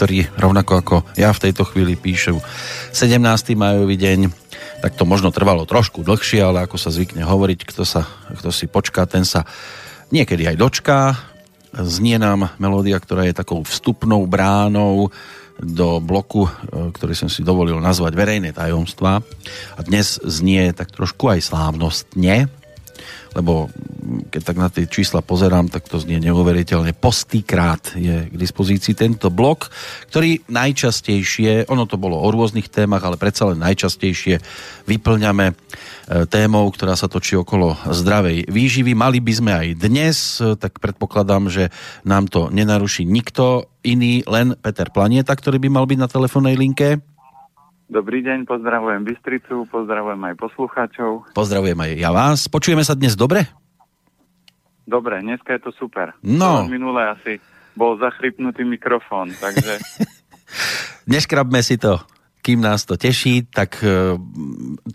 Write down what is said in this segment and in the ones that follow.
ktorí rovnako ako ja v tejto chvíli píšu 17. majový deň, tak to možno trvalo trošku dlhšie, ale ako sa zvykne hovoriť, kto, sa, kto si počká, ten sa niekedy aj dočká. Znie nám melódia, ktorá je takou vstupnou bránou do bloku, e, ktorý som si dovolil nazvať verejné tajomstvá. A dnes znie tak trošku aj slávnostne, lebo keď tak na tie čísla pozerám, tak to znie neuveriteľne. Postýkrát je k dispozícii tento blok, ktorý najčastejšie, ono to bolo o rôznych témach, ale predsa len najčastejšie vyplňame e, témou, ktorá sa točí okolo zdravej výživy. Mali by sme aj dnes, e, tak predpokladám, že nám to nenaruší nikto iný, len Peter Planieta, ktorý by mal byť na telefónnej linke. Dobrý deň, pozdravujem Bystricu, pozdravujem aj poslucháčov. Pozdravujem aj ja vás. Počujeme sa dnes dobre? Dobre, dneska je to super. No. Minule asi bol zachrypnutý mikrofón, takže... Neškrabme si to kým nás to teší, tak e,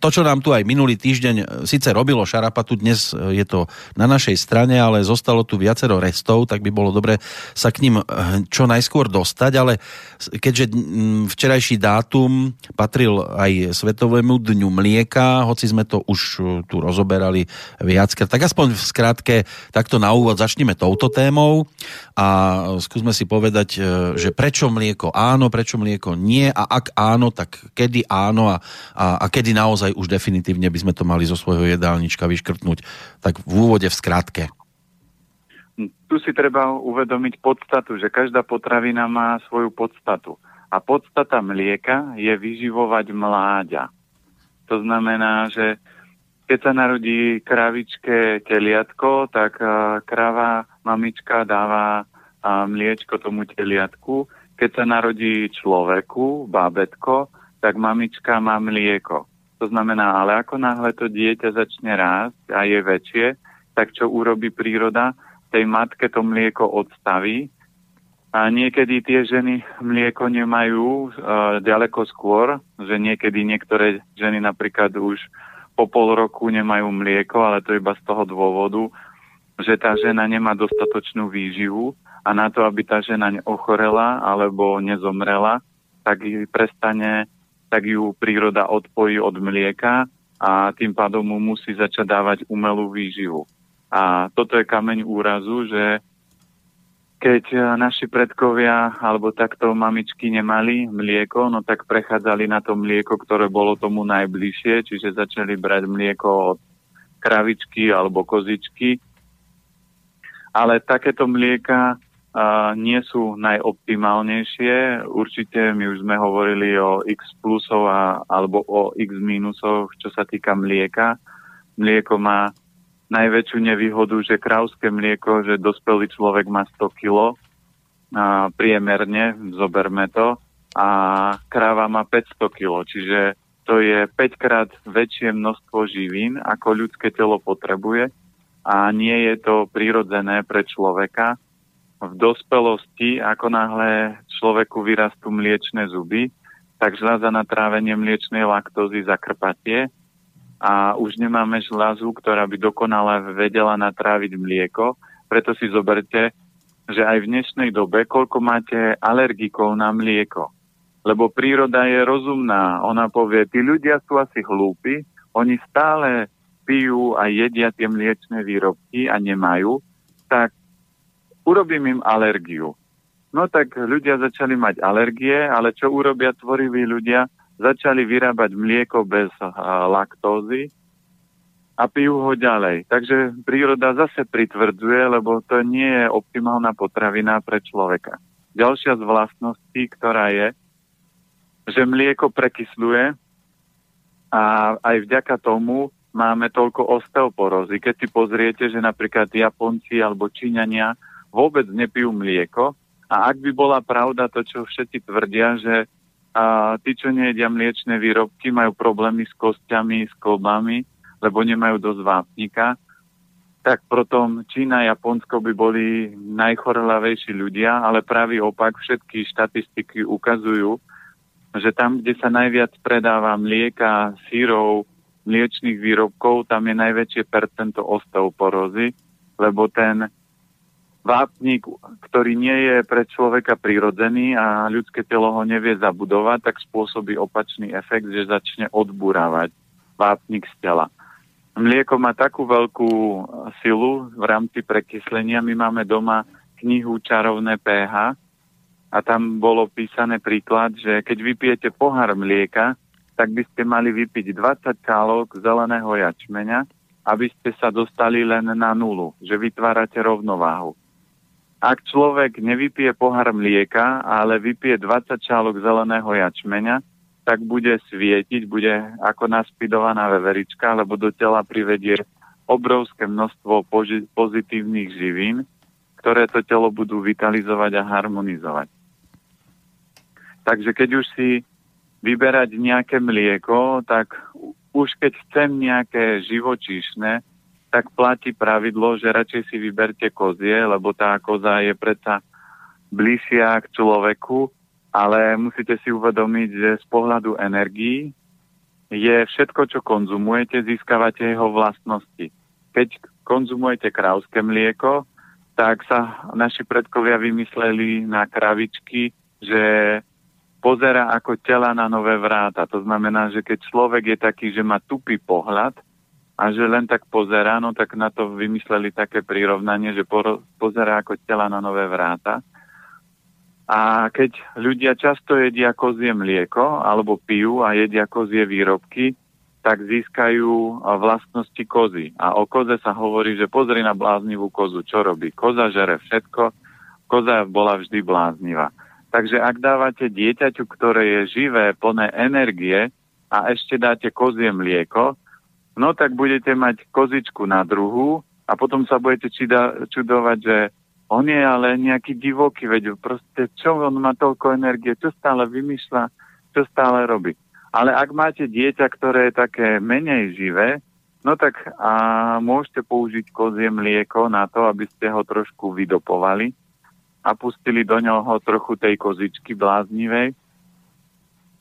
to, čo nám tu aj minulý týždeň e, síce robilo šarapatu, dnes e, je to na našej strane, ale zostalo tu viacero restov, tak by bolo dobre sa k ním čo najskôr dostať, ale keďže včerajší dátum patril aj Svetovému dňu mlieka, hoci sme to už tu rozoberali viackrát, tak aspoň v skratke takto na úvod začneme touto témou a skúsme si povedať, že prečo mlieko áno, prečo mlieko nie a ak áno, tak kedy áno a, a, a kedy naozaj už definitívne by sme to mali zo svojho jedálnička vyškrtnúť. Tak v úvode v skratke. Tu si treba uvedomiť podstatu, že každá potravina má svoju podstatu. A podstata mlieka je vyživovať mláďa. To znamená, že keď sa narodí kravičke teliatko, tak krava, mamička dáva mliečko tomu teliatku keď sa narodí človeku, bábetko, tak mamička má mlieko. To znamená, ale ako náhle to dieťa začne rásť a je väčšie, tak čo urobí príroda? Tej matke to mlieko odstaví a niekedy tie ženy mlieko nemajú uh, ďaleko skôr, že niekedy niektoré ženy napríklad už po pol roku nemajú mlieko, ale to iba z toho dôvodu, že tá žena nemá dostatočnú výživu a na to, aby tá žena ochorela alebo nezomrela, tak ju prestane, tak ju príroda odpojí od mlieka a tým pádom mu musí začať dávať umelú výživu. A toto je kameň úrazu, že keď naši predkovia alebo takto mamičky nemali mlieko, no tak prechádzali na to mlieko, ktoré bolo tomu najbližšie, čiže začali brať mlieko od kravičky alebo kozičky. Ale takéto mlieka nie sú najoptimálnejšie. Určite my už sme hovorili o X plusov a, alebo o X mínusoch, čo sa týka mlieka. Mlieko má najväčšiu nevýhodu, že krauské mlieko, že dospelý človek má 100 kg priemerne, zoberme to, a kráva má 500 kg, čiže to je 5 krát väčšie množstvo živín, ako ľudské telo potrebuje a nie je to prirodzené pre človeka v dospelosti, ako náhle človeku vyrastú mliečne zuby, tak žľaza na trávenie mliečnej laktózy zakrpatie a už nemáme žľazu, ktorá by dokonale vedela natráviť mlieko. Preto si zoberte, že aj v dnešnej dobe, koľko máte alergikov na mlieko. Lebo príroda je rozumná. Ona povie, tí ľudia sú asi hlúpi, oni stále pijú a jedia tie mliečne výrobky a nemajú, tak urobím im alergiu. No tak ľudia začali mať alergie, ale čo urobia tvoriví ľudia? Začali vyrábať mlieko bez laktózy a pijú ho ďalej. Takže príroda zase pritvrdzuje, lebo to nie je optimálna potravina pre človeka. Ďalšia z vlastností, ktorá je, že mlieko prekysluje a aj vďaka tomu máme toľko osteoporózy. Keď si pozriete, že napríklad Japonci alebo Číňania vôbec nepijú mlieko. A ak by bola pravda to, čo všetci tvrdia, že a, tí, čo nejedia mliečne výrobky, majú problémy s kostiami, s kolbami, lebo nemajú dosť vápnika, tak potom Čína a Japonsko by boli najchorlavejší ľudia, ale pravý opak, všetky štatistiky ukazujú, že tam, kde sa najviac predáva mlieka, sírov, mliečných výrobkov, tam je najväčšie percento osteoporózy, lebo ten vápnik, ktorý nie je pre človeka prirodzený a ľudské telo ho nevie zabudovať, tak spôsobí opačný efekt, že začne odburávať vápnik z tela. Mlieko má takú veľkú silu v rámci prekyslenia. My máme doma knihu Čarovné pH a tam bolo písané príklad, že keď vypijete pohár mlieka, tak by ste mali vypiť 20 kálok zeleného jačmeňa, aby ste sa dostali len na nulu, že vytvárate rovnováhu. Ak človek nevypije pohár mlieka, ale vypije 20 čálok zeleného jačmeňa, tak bude svietiť, bude ako naspidovaná veverička, lebo do tela privedie obrovské množstvo pozitívnych živín, ktoré to telo budú vitalizovať a harmonizovať. Takže keď už si vyberať nejaké mlieko, tak už keď chcem nejaké živočíšne, tak platí pravidlo, že radšej si vyberte kozie, lebo tá koza je predsa bližšia k človeku ale musíte si uvedomiť, že z pohľadu energií je všetko, čo konzumujete, získavate jeho vlastnosti. Keď konzumujete krávské mlieko, tak sa naši predkovia vymysleli na kravičky, že pozera ako tela na nové vráta. To znamená, že keď človek je taký, že má tupý pohľad a že len tak pozera, no tak na to vymysleli také prirovnanie, že pozera ako tela na nové vráta. A keď ľudia často jedia kozie mlieko alebo pijú a jedia kozie výrobky, tak získajú vlastnosti kozy. A o koze sa hovorí, že pozri na bláznivú kozu, čo robí. Koza žere všetko, koza bola vždy bláznivá. Takže ak dávate dieťaťu, ktoré je živé, plné energie a ešte dáte kozie mlieko, no tak budete mať kozičku na druhu a potom sa budete čudovať, že on je ale nejaký divoký, veď proste čo on má toľko energie, čo stále vymýšľa, čo stále robí. Ale ak máte dieťa, ktoré je také menej živé, no tak a môžete použiť kozie mlieko na to, aby ste ho trošku vydopovali a pustili do ňoho trochu tej kozičky bláznivej.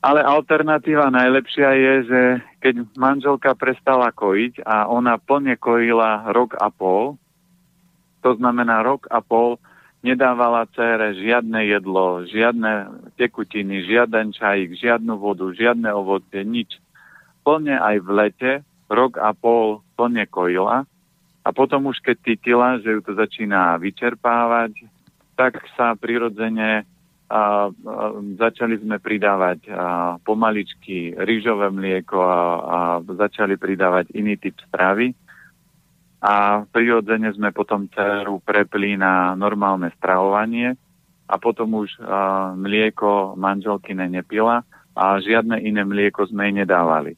Ale alternatíva najlepšia je, že keď manželka prestala kojiť a ona plne kojila rok a pol, to znamená rok a pol nedávala cére žiadne jedlo, žiadne tekutiny, žiaden čajík, žiadnu vodu, žiadne ovocie, nič. Plne aj v lete, rok a pol plne kojila a potom už keď cítila, že ju to začína vyčerpávať, tak sa prirodzene a, začali sme pridávať pomaličky rýžové mlieko a, a začali pridávať iný typ stravy a prirodzene sme potom dceru prepli na normálne stravovanie a potom už a, mlieko manželkyne nepila a žiadne iné mlieko sme jej nedávali.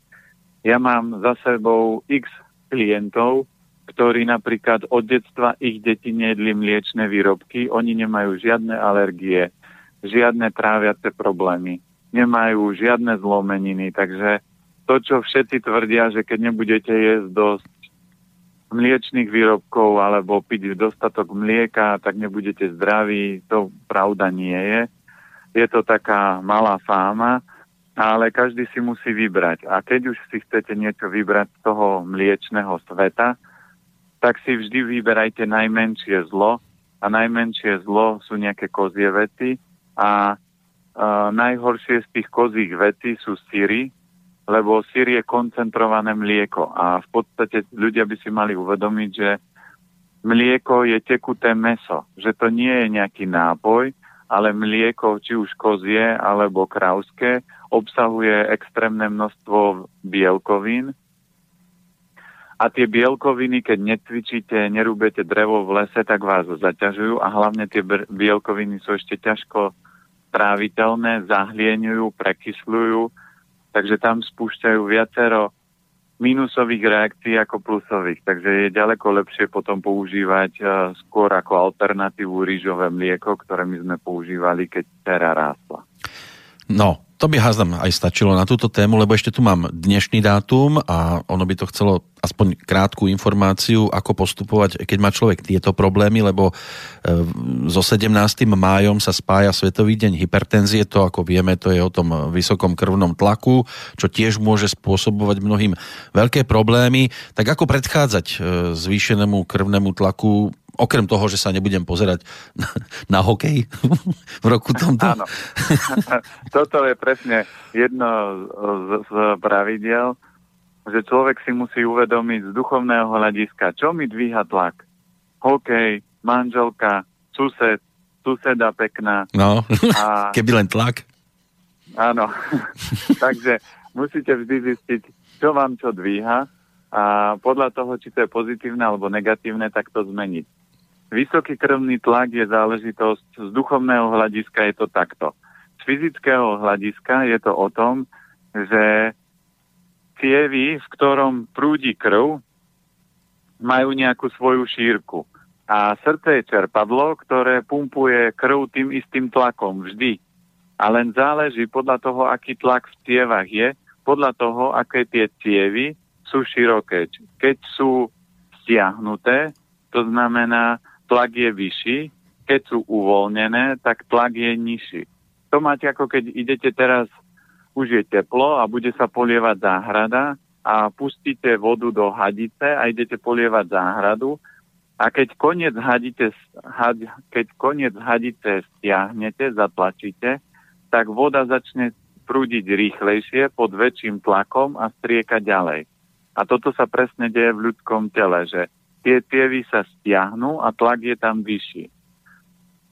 Ja mám za sebou x klientov, ktorí napríklad od detstva ich deti nejedli mliečne výrobky, oni nemajú žiadne alergie, žiadne tráviace problémy, nemajú žiadne zlomeniny, takže to, čo všetci tvrdia, že keď nebudete jesť dosť mliečných výrobkov alebo piť dostatok mlieka, tak nebudete zdraví. To pravda nie je. Je to taká malá fáma, ale každý si musí vybrať. A keď už si chcete niečo vybrať z toho mliečného sveta, tak si vždy vyberajte najmenšie zlo a najmenšie zlo sú nejaké kozie veci a uh, najhoršie z tých kozích vecí sú síry, lebo sír je koncentrované mlieko a v podstate ľudia by si mali uvedomiť, že mlieko je tekuté meso, že to nie je nejaký nápoj, ale mlieko, či už kozie alebo krauské, obsahuje extrémne množstvo bielkovín. A tie bielkoviny, keď netvičíte, nerúbete drevo v lese, tak vás zaťažujú a hlavne tie bielkoviny sú ešte ťažko tráviteľné, zahlieňujú, prekysľujú takže tam spúšťajú viacero minusových reakcií ako plusových, takže je ďaleko lepšie potom používať uh, skôr ako alternatívu rýžové mlieko, ktoré my sme používali, keď dcera rástla. No, to by házdam aj stačilo na túto tému, lebo ešte tu mám dnešný dátum a ono by to chcelo aspoň krátku informáciu, ako postupovať, keď má človek tieto problémy, lebo e, so 17. májom sa spája Svetový deň hypertenzie, to ako vieme, to je o tom vysokom krvnom tlaku, čo tiež môže spôsobovať mnohým veľké problémy. Tak ako predchádzať e, zvýšenému krvnému tlaku okrem toho, že sa nebudem pozerať na, na hokej v roku tomto. Áno. Toto je presne jedno z, z pravidel, že človek si musí uvedomiť z duchovného hľadiska, čo mi dvíha tlak. Hokej, manželka, sused, suseda pekná. No, a... keby len tlak. Áno. Takže musíte vždy zistiť, čo vám čo dvíha a podľa toho, či to je pozitívne alebo negatívne, tak to zmeniť. Vysoký krvný tlak je záležitosť, z duchovného hľadiska je to takto. Fyzického hľadiska je to o tom, že cievy, v ktorom prúdi krv, majú nejakú svoju šírku. A srdce je čerpadlo, ktoré pumpuje krv tým istým tlakom vždy. A len záleží podľa toho, aký tlak v cievach je, podľa toho, aké tie cievy sú široké. Keď sú stiahnuté, to znamená, tlak je vyšší, keď sú uvoľnené, tak tlak je nižší. To máte ako keď idete teraz už je teplo a bude sa polievať záhrada a pustíte vodu do hadice a idete polievať záhradu a keď koniec, hadite, had, keď koniec hadice stiahnete, zatlačíte, tak voda začne prúdiť rýchlejšie pod väčším tlakom a strieka ďalej. A toto sa presne deje v ľudskom tele, že tie tievy sa stiahnu a tlak je tam vyšší.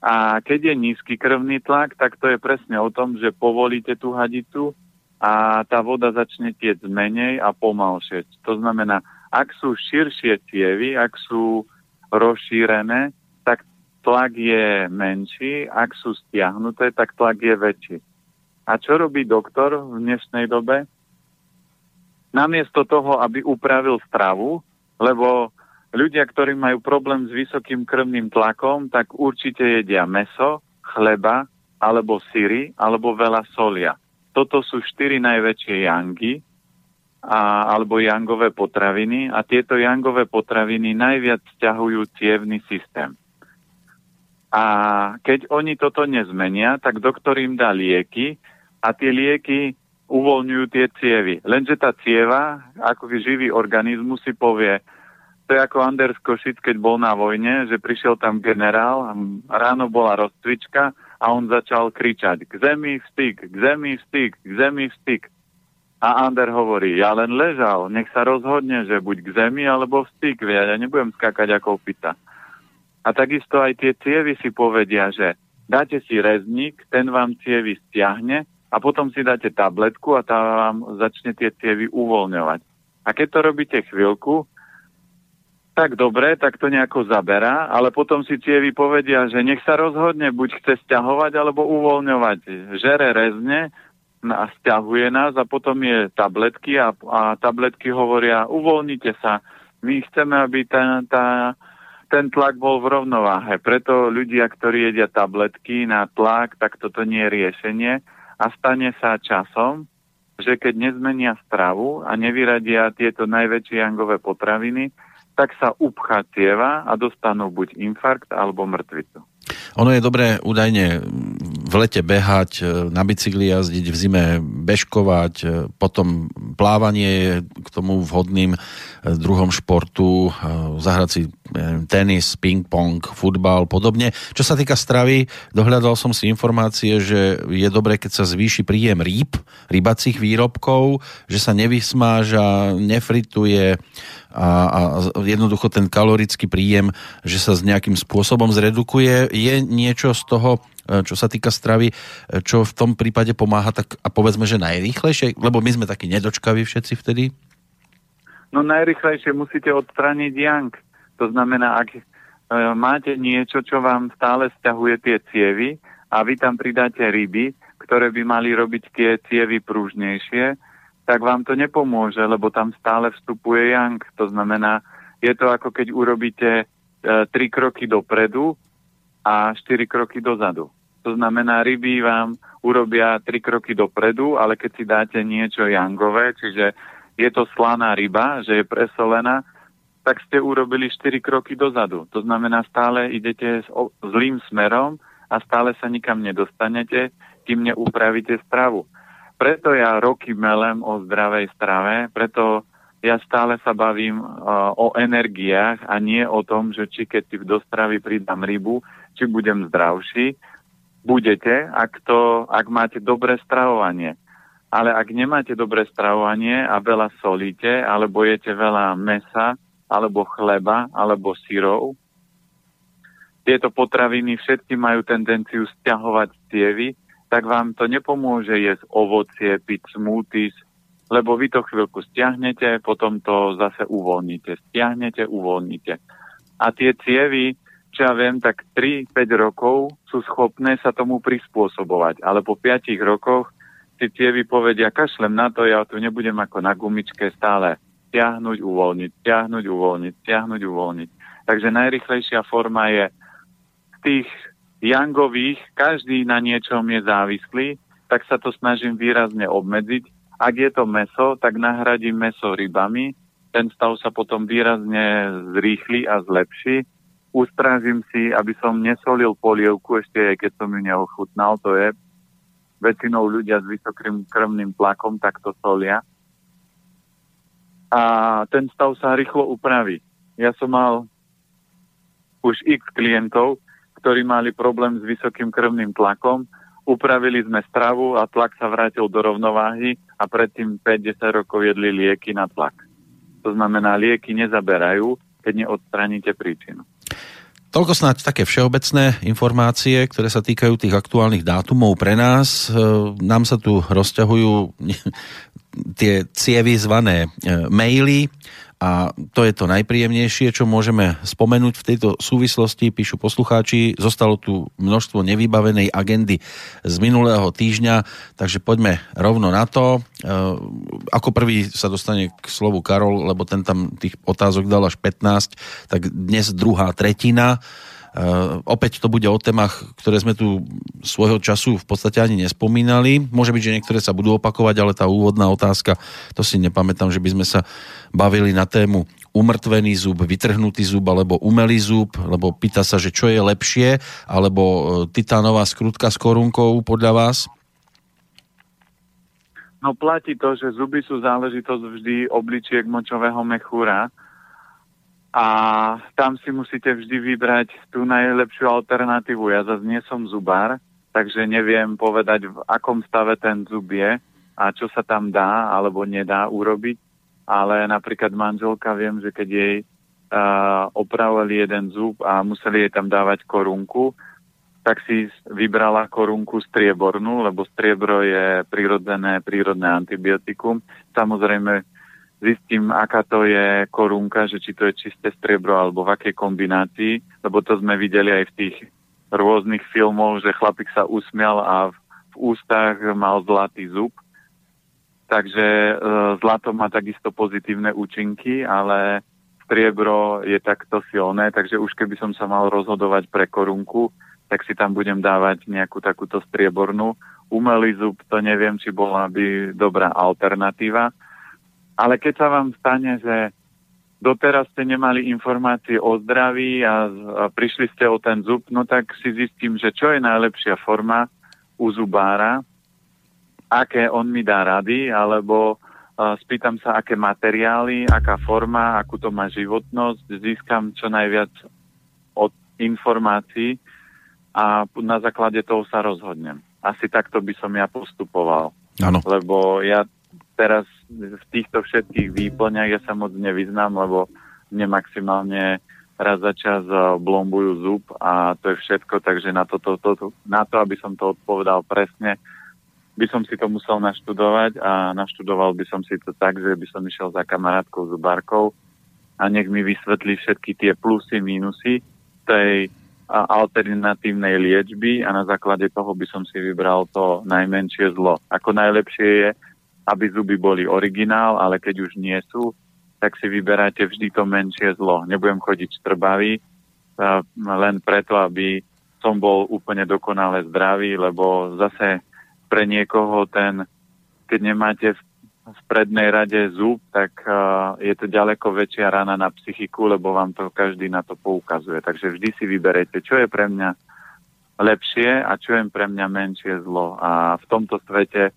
A keď je nízky krvný tlak, tak to je presne o tom, že povolíte tú hadicu a tá voda začne tiec menej a pomalšie. To znamená, ak sú širšie cievy, ak sú rozšírené, tak tlak je menší, ak sú stiahnuté, tak tlak je väčší. A čo robí doktor v dnešnej dobe? Namiesto toho, aby upravil stravu, lebo ľudia, ktorí majú problém s vysokým krvným tlakom, tak určite jedia meso, chleba, alebo syry, alebo veľa solia. Toto sú štyri najväčšie jangy, a, alebo jangové potraviny a tieto jangové potraviny najviac stiahujú cievný systém. A keď oni toto nezmenia, tak doktor im dá lieky a tie lieky uvoľňujú tie cievy. Lenže tá cieva, ako živý organizmus, si povie, to je ako Anders Košic, keď bol na vojne, že prišiel tam generál, a ráno bola rozcvička a on začal kričať k zemi styk, k zemi styk, k zemi styk. A Ander hovorí, ja len ležal, nech sa rozhodne, že buď k zemi alebo v styk, ja nebudem skákať ako pita. A takisto aj tie cievy si povedia, že dáte si rezník, ten vám cievy stiahne a potom si dáte tabletku a tá vám začne tie cievy uvoľňovať. A keď to robíte chvíľku, tak dobre, tak to nejako zaberá, ale potom si cievy povedia, že nech sa rozhodne, buď chce stiahovať alebo uvoľňovať. Žere rezne a stiahuje nás a potom je tabletky a, a tabletky hovoria, uvoľnite sa. My chceme, aby ten, tá, ten tlak bol v rovnováhe. Preto ľudia, ktorí jedia tabletky na tlak, tak toto nie je riešenie a stane sa časom, že keď nezmenia stravu a nevyradia tieto najväčšie jangové potraviny, tak sa upchá cieva a dostanú buď infarkt alebo mŕtvicu. Ono je dobré údajne v lete behať, e, na bicykli jazdiť, v zime bežkovať, e, potom plávanie je k tomu vhodným e, druhom športu, zahrať si tenis, ping-pong, futbal, podobne. Čo sa týka stravy, dohľadal som si informácie, že je dobré, keď sa zvýši príjem rýb, rybacích výrobkov, že sa nevysmáža, nefrituje, a, a jednoducho ten kalorický príjem, že sa s nejakým spôsobom zredukuje. Je niečo z toho, čo sa týka stravy, e, čo v tom prípade pomáha tak a povedzme, že najrýchlejšie, lebo my sme takí nedočkaví všetci vtedy? No najrychlejšie musíte odstrániť yang. To znamená, ak e, máte niečo, čo vám stále stiahuje tie cievy a vy tam pridáte ryby, ktoré by mali robiť tie cievy prúžnejšie, tak vám to nepomôže, lebo tam stále vstupuje yang. To znamená, je to ako keď urobíte e, tri kroky dopredu a štyri kroky dozadu. To znamená, ryby vám urobia tri kroky dopredu, ale keď si dáte niečo jangové, čiže je to slaná ryba, že je presolená, tak ste urobili 4 kroky dozadu. To znamená, stále idete s zlým smerom a stále sa nikam nedostanete, kým neupravíte stravu. Preto ja roky melem o zdravej strave, preto ja stále sa bavím uh, o energiách a nie o tom, že či keď si do stravy pridám rybu, či budem zdravší. Budete, ak, to, ak máte dobré stravovanie. Ale ak nemáte dobré stravovanie a veľa solíte, alebo jete veľa mesa, alebo chleba, alebo syrov. Tieto potraviny všetky majú tendenciu stiahovať cievy, tak vám to nepomôže jesť ovocie, piť smoothies, lebo vy to chvíľku stiahnete, potom to zase uvoľníte. Stiahnete, uvoľníte. A tie cievy, čo ja viem, tak 3-5 rokov sú schopné sa tomu prispôsobovať. Ale po 5 rokoch si cievy povedia, kašlem na to, ja tu nebudem ako na gumičke stále stiahnuť, uvoľniť, stiahnuť, uvoľniť, stiahnuť, uvoľniť. Takže najrychlejšia forma je z tých jangových, každý na niečom je závislý, tak sa to snažím výrazne obmedziť. Ak je to meso, tak nahradím meso rybami, ten stav sa potom výrazne zrýchli a zlepší. Ustrážim si, aby som nesolil polievku, ešte keď som ju neochutnal, to je väčšinou ľudia s vysokým krvným tlakom takto solia a ten stav sa rýchlo upraví. Ja som mal už x klientov, ktorí mali problém s vysokým krvným tlakom, upravili sme stravu a tlak sa vrátil do rovnováhy a predtým 5-10 rokov jedli lieky na tlak. To znamená, lieky nezaberajú, keď neodstraníte príčinu. Toľko snáď také všeobecné informácie, ktoré sa týkajú tých aktuálnych dátumov pre nás. E, nám sa tu rozťahujú tie cievy zvané e, maily a to je to najpríjemnejšie, čo môžeme spomenúť v tejto súvislosti. Píšu poslucháči, zostalo tu množstvo nevybavenej agendy z minulého týždňa, takže poďme rovno na to. E, ako prvý sa dostane k slovu Karol, lebo ten tam tých otázok dal až 15, tak dnes druhá tretina. Uh, opäť to bude o témach, ktoré sme tu svojho času v podstate ani nespomínali. Môže byť, že niektoré sa budú opakovať, ale tá úvodná otázka, to si nepamätám, že by sme sa bavili na tému umrtvený zub, vytrhnutý zub alebo umelý zub, lebo pýta sa, že čo je lepšie, alebo e, titánová skrutka s korunkou podľa vás? No platí to, že zuby sú záležitosť vždy obličiek močového mechúra a tam si musíte vždy vybrať tú najlepšiu alternatívu. Ja zase nie som zubár, takže neviem povedať, v akom stave ten zub je a čo sa tam dá alebo nedá urobiť. Ale napríklad manželka, viem, že keď jej uh, opravili jeden zub a museli jej tam dávať korunku, tak si vybrala korunku striebornú, lebo striebro je prírodzené, prírodné antibiotikum. Samozrejme, zistím, aká to je korunka, že či to je čisté striebro alebo v akej kombinácii, lebo to sme videli aj v tých rôznych filmoch, že chlapík sa usmial a v, v ústach mal zlatý zub. Takže e, zlato má takisto pozitívne účinky, ale striebro je takto silné, takže už keby som sa mal rozhodovať pre korunku, tak si tam budem dávať nejakú takúto striebornú. Umelý zub, to neviem, či bola by dobrá alternatíva ale keď sa vám stane, že doteraz ste nemali informácie o zdraví a, a prišli ste o ten zub, no tak si zistím, že čo je najlepšia forma u zubára, aké on mi dá rady, alebo uh, spýtam sa, aké materiály, aká forma, akú to má životnosť, získam čo najviac od informácií a na základe toho sa rozhodnem. Asi takto by som ja postupoval. Ano. Lebo ja teraz v týchto všetkých výplňach ja sa moc nevyznám, lebo mne maximálne raz za čas eh, blombujú zub a to je všetko, takže na to, to, to, na to, aby som to odpovedal presne, by som si to musel naštudovať a naštudoval by som si to tak, že by som išiel za kamarátkou zubárkou a nech mi vysvetlí všetky tie plusy, mínusy tej alternatívnej liečby a na základe toho by som si vybral to najmenšie zlo. Ako najlepšie je aby zuby boli originál, ale keď už nie sú, tak si vyberáte vždy to menšie zlo. Nebudem chodiť štrbavý, len preto, aby som bol úplne dokonale zdravý, lebo zase pre niekoho ten, keď nemáte v prednej rade zub, tak uh, je to ďaleko väčšia rana na psychiku, lebo vám to každý na to poukazuje. Takže vždy si vyberete, čo je pre mňa lepšie a čo je pre mňa menšie zlo. A v tomto svete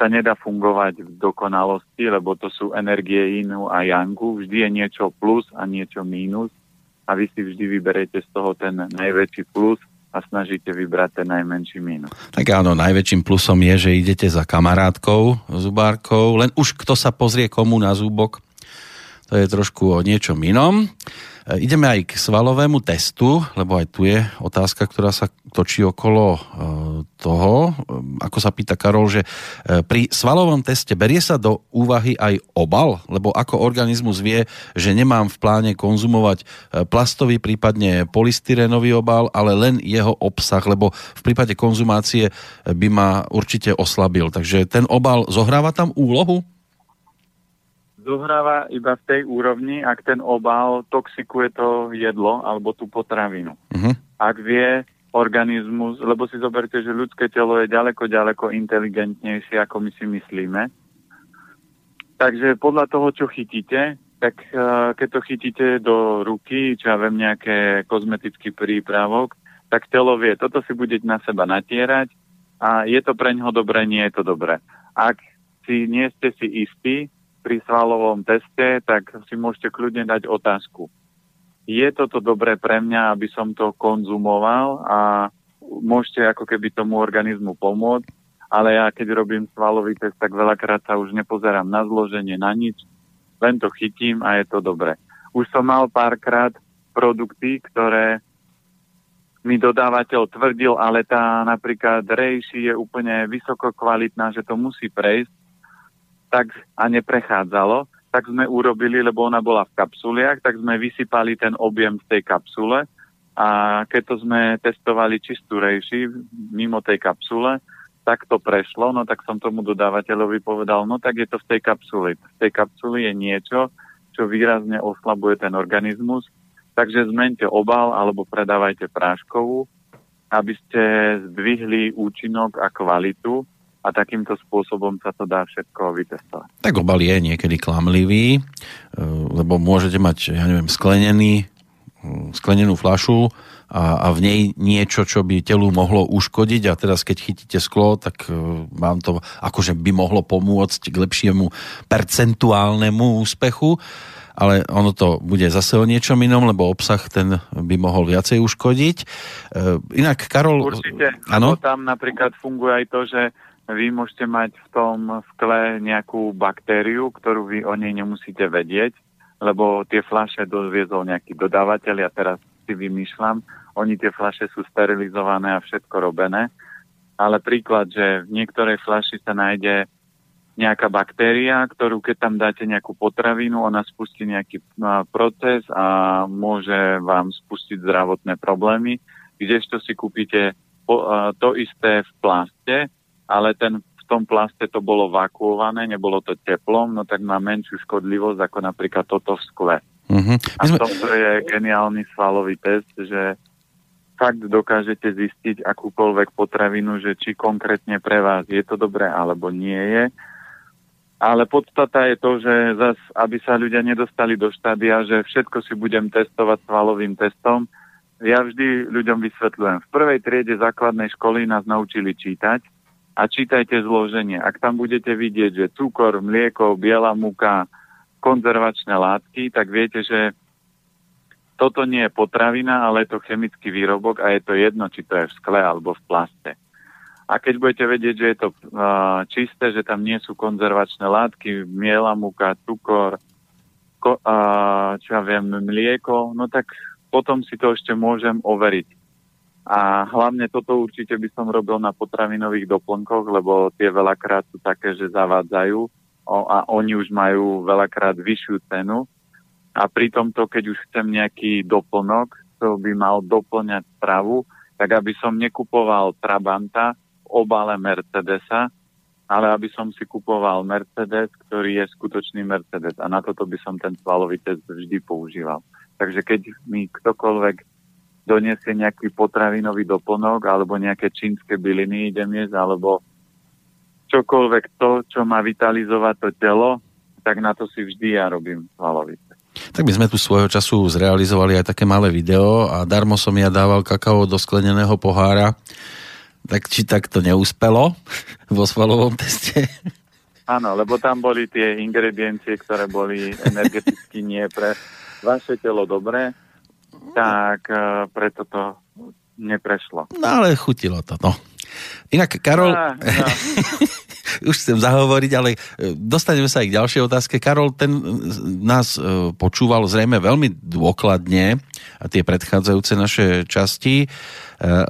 sa nedá fungovať v dokonalosti, lebo to sú energie inú a yangu. Vždy je niečo plus a niečo mínus a vy si vždy vyberete z toho ten najväčší plus a snažíte vybrať ten najmenší mínus. Tak áno, najväčším plusom je, že idete za kamarátkou, zubárkou, len už kto sa pozrie komu na zúbok, to je trošku o niečom inom. E, ideme aj k svalovému testu, lebo aj tu je otázka, ktorá sa točí okolo e, toho, e, ako sa pýta Karol, že pri svalovom teste berie sa do úvahy aj obal, lebo ako organizmus vie, že nemám v pláne konzumovať plastový, prípadne polystyrenový obal, ale len jeho obsah, lebo v prípade konzumácie by ma určite oslabil. Takže ten obal zohráva tam úlohu? Zohráva iba v tej úrovni, ak ten obal toxikuje to jedlo alebo tú potravinu. Uh-huh. Ak vie organizmus, lebo si zoberte, že ľudské telo je ďaleko, ďaleko inteligentnejšie, ako my si myslíme. Takže podľa toho, čo chytíte, tak uh, keď to chytíte do ruky, čo ja viem, nejaké kozmetický prípravok, tak telo vie, toto si bude na seba natierať a je to pre ňoho dobré, nie je to dobré. Ak si nie ste si istí, pri svalovom teste, tak si môžete kľudne dať otázku. Je toto dobré pre mňa, aby som to konzumoval a môžete ako keby tomu organizmu pomôcť, ale ja keď robím svalový test, tak veľakrát sa už nepozerám na zloženie, na nič, len to chytím a je to dobré. Už som mal párkrát produkty, ktoré mi dodávateľ tvrdil, ale tá napríklad rejši je úplne vysoko kvalitná, že to musí prejsť tak a neprechádzalo, tak sme urobili, lebo ona bola v kapsuliach, tak sme vysypali ten objem v tej kapsule a keď to sme testovali čistú rejši mimo tej kapsule, tak to prešlo, no tak som tomu dodávateľovi povedal, no tak je to v tej kapsuli. V tej kapsuli je niečo, čo výrazne oslabuje ten organizmus, takže zmente obal alebo predávajte práškovú, aby ste zdvihli účinok a kvalitu a takýmto spôsobom sa to dá všetko vytestovať. Tak obal je niekedy klamlivý, e, lebo môžete mať, ja neviem, sklenený, e, sklenenú flašu a, a v nej niečo, čo by telu mohlo uškodiť a teraz keď chytíte sklo, tak e, vám to akože by mohlo pomôcť k lepšiemu percentuálnemu úspechu ale ono to bude zase o niečom inom, lebo obsah ten by mohol viacej uškodiť. Inak, Karol... Určite, ano? tam napríklad funguje aj to, že vy môžete mať v tom skle nejakú baktériu, ktorú vy o nej nemusíte vedieť, lebo tie flaše doviezol nejaký dodávateľ, ja teraz si vymýšľam, oni tie flaše sú sterilizované a všetko robené, ale príklad, že v niektorej flaši sa nájde nejaká baktéria, ktorú keď tam dáte nejakú potravinu, ona spustí nejaký proces a môže vám spustiť zdravotné problémy, kdežto si kúpite to isté v plaste, ale ten, v tom plaste to bolo vakuované, nebolo to teplom, no tak má menšiu škodlivosť ako napríklad toto v skle. Uh-huh. A sme... tomto je geniálny svalový test, že fakt dokážete zistiť akúkoľvek potravinu, že či konkrétne pre vás je to dobré alebo nie je. Ale podstata je to, že zas, aby sa ľudia nedostali do štádia, že všetko si budem testovať svalovým testom. Ja vždy ľuďom vysvetľujem. V prvej triede základnej školy nás naučili čítať a čítajte zloženie. Ak tam budete vidieť, že cukor, mlieko, biela muka, konzervačné látky, tak viete, že toto nie je potravina, ale je to chemický výrobok a je to jedno, či to je v skle alebo v plaste. A keď budete vedieť, že je to uh, čisté, že tam nie sú konzervačné látky, miela muka, cukor, ko, uh, čo ja viem, mlieko, no tak potom si to ešte môžem overiť. A hlavne toto určite by som robil na potravinových doplnkoch, lebo tie veľakrát sú také, že zavádzajú a oni už majú veľakrát vyššiu cenu. A pri tomto, keď už chcem nejaký doplnok, to by mal doplňať stravu, tak aby som nekupoval Trabanta v obale Mercedesa, ale aby som si kupoval Mercedes, ktorý je skutočný Mercedes. A na toto by som ten svalový test vždy používal. Takže keď mi ktokoľvek doniesie nejaký potravinový doplnok alebo nejaké čínske byliny idem jesť, alebo čokoľvek to, čo má vitalizovať to telo, tak na to si vždy ja robím svalovice. Tak my sme tu svojho času zrealizovali aj také malé video a darmo som ja dával kakao do skleneného pohára. Tak či tak to neúspelo vo svalovom teste? Áno, lebo tam boli tie ingrediencie, ktoré boli energeticky nie pre vaše telo dobré, tak uh, preto to neprešlo. No ale chutilo to, no. Inak, Karol, ah, no. už chcem zahovoriť, ale e, dostaneme sa aj k ďalšej otázke. Karol, ten e, nás e, počúval zrejme veľmi dôkladne a tie predchádzajúce naše časti,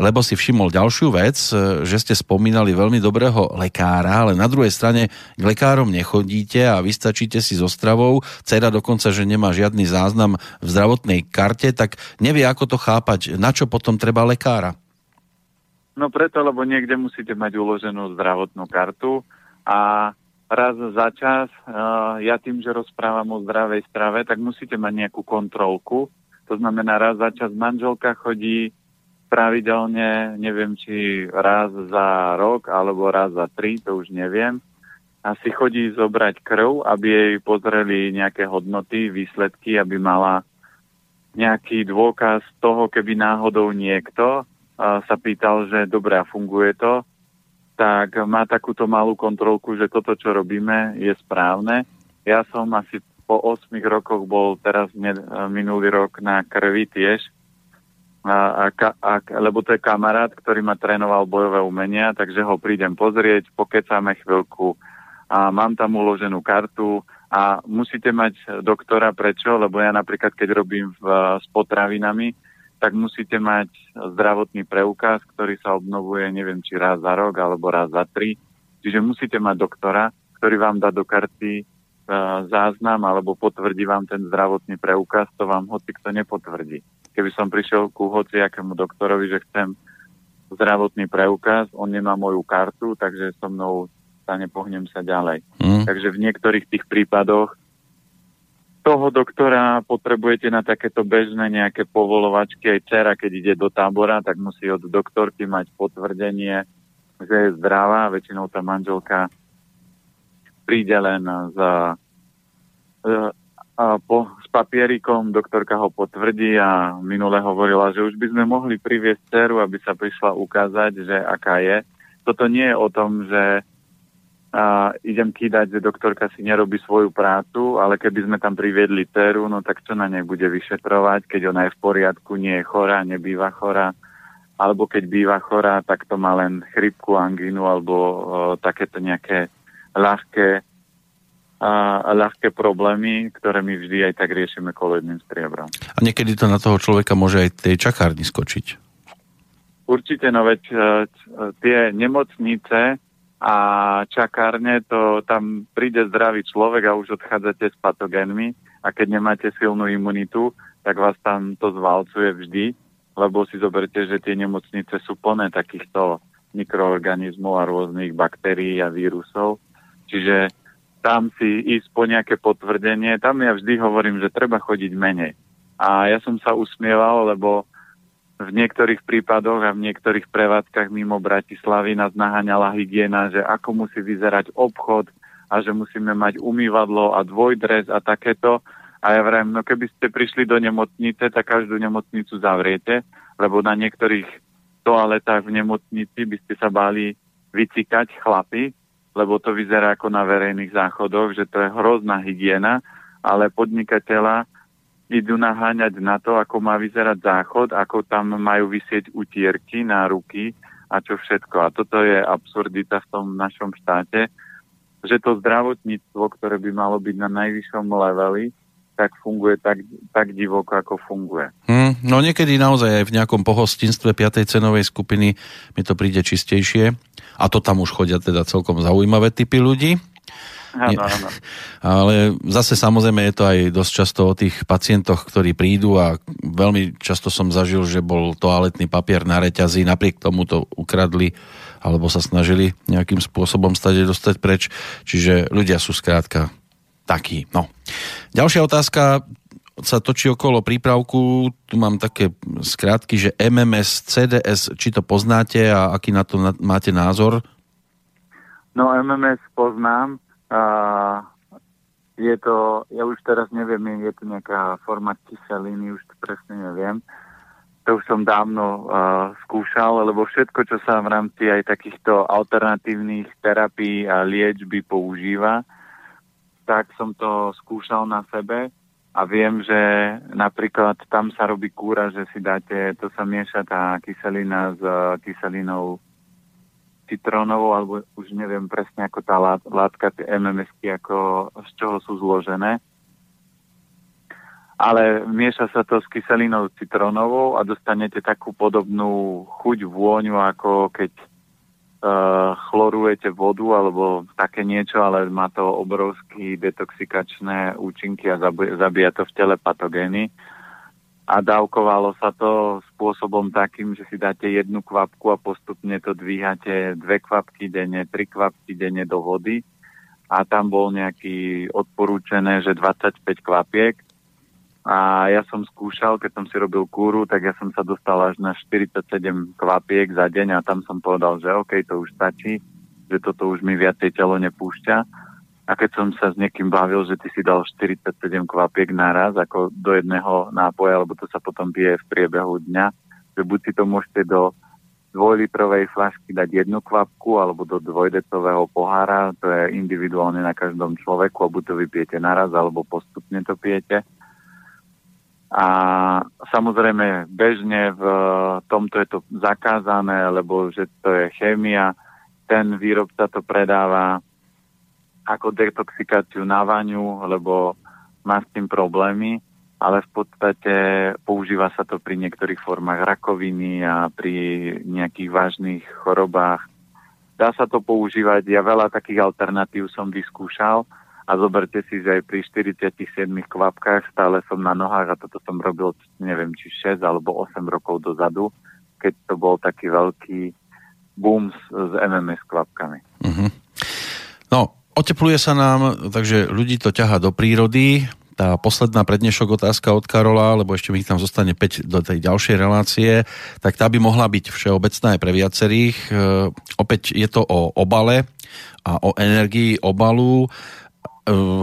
lebo si všimol ďalšiu vec, že ste spomínali veľmi dobrého lekára, ale na druhej strane k lekárom nechodíte a vystačíte si so stravou. Cera dokonca, že nemá žiadny záznam v zdravotnej karte, tak nevie, ako to chápať. Na čo potom treba lekára? No preto, lebo niekde musíte mať uloženú zdravotnú kartu a raz za čas, uh, ja tým, že rozprávam o zdravej strave, tak musíte mať nejakú kontrolku. To znamená, raz za čas manželka chodí pravidelne, neviem, či raz za rok alebo raz za tri, to už neviem. A si chodí zobrať krv, aby jej pozreli nejaké hodnoty, výsledky, aby mala nejaký dôkaz toho, keby náhodou niekto sa pýtal, že dobre a funguje to, tak má takúto malú kontrolku, že toto, čo robíme, je správne. Ja som asi po 8 rokoch bol teraz minulý rok na krvi tiež, a, a, a, lebo to je kamarát, ktorý ma trénoval bojové umenia, takže ho prídem pozrieť, pokecáme chvíľku. A mám tam uloženú kartu a musíte mať doktora prečo, lebo ja napríklad, keď robím v, s potravinami, tak musíte mať zdravotný preukaz, ktorý sa obnovuje neviem či raz za rok alebo raz za tri. Čiže musíte mať doktora, ktorý vám dá do karty uh, záznam alebo potvrdí vám ten zdravotný preukaz, to vám hoci kto nepotvrdí. Keby som prišiel ku hociakému doktorovi, že chcem zdravotný preukaz, on nemá moju kartu, takže so mnou sa nepohnem sa ďalej. Mm. Takže v niektorých tých prípadoch toho doktora potrebujete na takéto bežné nejaké povolovačky. Aj dcera, keď ide do tábora, tak musí od doktorky mať potvrdenie, že je zdravá. Väčšinou tá manželka príde len za, a po, s papierikom, doktorka ho potvrdí a minule hovorila, že už by sme mohli priviesť dceru, aby sa prišla ukázať, že aká je. Toto nie je o tom, že a idem kýdať, že doktorka si nerobí svoju prácu, ale keby sme tam priviedli Teru, no tak čo na nej bude vyšetrovať, keď ona je v poriadku, nie je chorá, nebýva chorá, alebo keď býva chorá, tak to má len chrypku, angínu alebo o, takéto nejaké ľahké, a, ľahké problémy, ktoré my vždy aj tak riešime koloidným striebrom. A niekedy to na toho človeka môže aj tej čakárni skočiť. Určite, no veď e, tie nemocnice, a čakárne, to tam príde zdravý človek a už odchádzate s patogénmi a keď nemáte silnú imunitu, tak vás tam to zvalcuje vždy, lebo si zoberte, že tie nemocnice sú plné takýchto mikroorganizmov a rôznych baktérií a vírusov. Čiže tam si ísť po nejaké potvrdenie, tam ja vždy hovorím, že treba chodiť menej. A ja som sa usmieval, lebo v niektorých prípadoch a v niektorých prevádzkach mimo Bratislavy nás naháňala hygiena, že ako musí vyzerať obchod a že musíme mať umývadlo a dvojdres a takéto. A ja vrajím, no keby ste prišli do nemocnice, tak každú nemocnicu zavriete, lebo na niektorých toaletách v nemocnici by ste sa báli vycikať chlapy, lebo to vyzerá ako na verejných záchodoch, že to je hrozná hygiena, ale podnikateľa idú naháňať na to, ako má vyzerať záchod, ako tam majú vysieť utierky na ruky a čo všetko. A toto je absurdita v tom našom štáte, že to zdravotníctvo, ktoré by malo byť na najvyššom leveli, tak funguje tak, tak divoko, ako funguje. Hmm, no niekedy naozaj aj v nejakom pohostinstve 5. cenovej skupiny mi to príde čistejšie. A to tam už chodia teda celkom zaujímavé typy ľudí. Áno, áno. Ale zase samozrejme je to aj dosť často o tých pacientoch, ktorí prídu a veľmi často som zažil, že bol toaletný papier na reťazi, napriek tomu to ukradli alebo sa snažili nejakým spôsobom stade dostať preč. Čiže ľudia sú skrátka takí. No. Ďalšia otázka sa točí okolo prípravku. Tu mám také skrátky, že MMS, CDS, či to poznáte a aký na to máte názor? No MMS poznám. Uh, je to, ja už teraz neviem, je to nejaká forma kyseliny, už to presne neviem. To už som dávno uh, skúšal, lebo všetko, čo sa v rámci aj takýchto alternatívnych terapií a liečby používa, tak som to skúšal na sebe a viem, že napríklad tam sa robí kúra, že si dáte, to sa mieša tá kyselina s kyselinou citrónovou, alebo už neviem presne ako tá látka, tie mms ako z čoho sú zložené. Ale mieša sa to s kyselinou citrónovou a dostanete takú podobnú chuť, vôňu, ako keď uh, chlorujete vodu alebo také niečo, ale má to obrovské detoxikačné účinky a zabíja to v tele patogény a dávkovalo sa to spôsobom takým, že si dáte jednu kvapku a postupne to dvíhate dve kvapky denne, tri kvapky denne do vody. A tam bol nejaký odporúčené, že 25 kvapiek. A ja som skúšal, keď som si robil kúru, tak ja som sa dostal až na 47 kvapiek za deň a tam som povedal, že OK, to už stačí, že toto už mi viacej telo nepúšťa a keď som sa s niekým bavil, že ty si dal 47 kvapiek naraz, ako do jedného nápoja, lebo to sa potom pije v priebehu dňa, že buď si to môžete do dvojlitrovej flašky dať jednu kvapku alebo do dvojdecového pohára, to je individuálne na každom človeku, a buď to vypijete naraz, alebo postupne to pijete. A samozrejme bežne v tomto je to zakázané, lebo že to je chémia, ten výrobca to predáva ako detoxikáciu na vaňu, lebo má s tým problémy, ale v podstate používa sa to pri niektorých formách rakoviny a pri nejakých vážnych chorobách. Dá sa to používať, ja veľa takých alternatív som vyskúšal a zoberte si, že aj pri 47 kvapkách stále som na nohách a toto som robil, neviem, či 6 alebo 8 rokov dozadu, keď to bol taký veľký boom s, s MMS kvapkami. Uh-huh. No, Otepluje sa nám, takže ľudí to ťaha do prírody. Tá posledná prednešok otázka od Karola, lebo ešte mi tam zostane 5 do tej ďalšej relácie, tak tá by mohla byť všeobecná aj pre viacerých. E, opäť je to o obale a o energii obalu. E,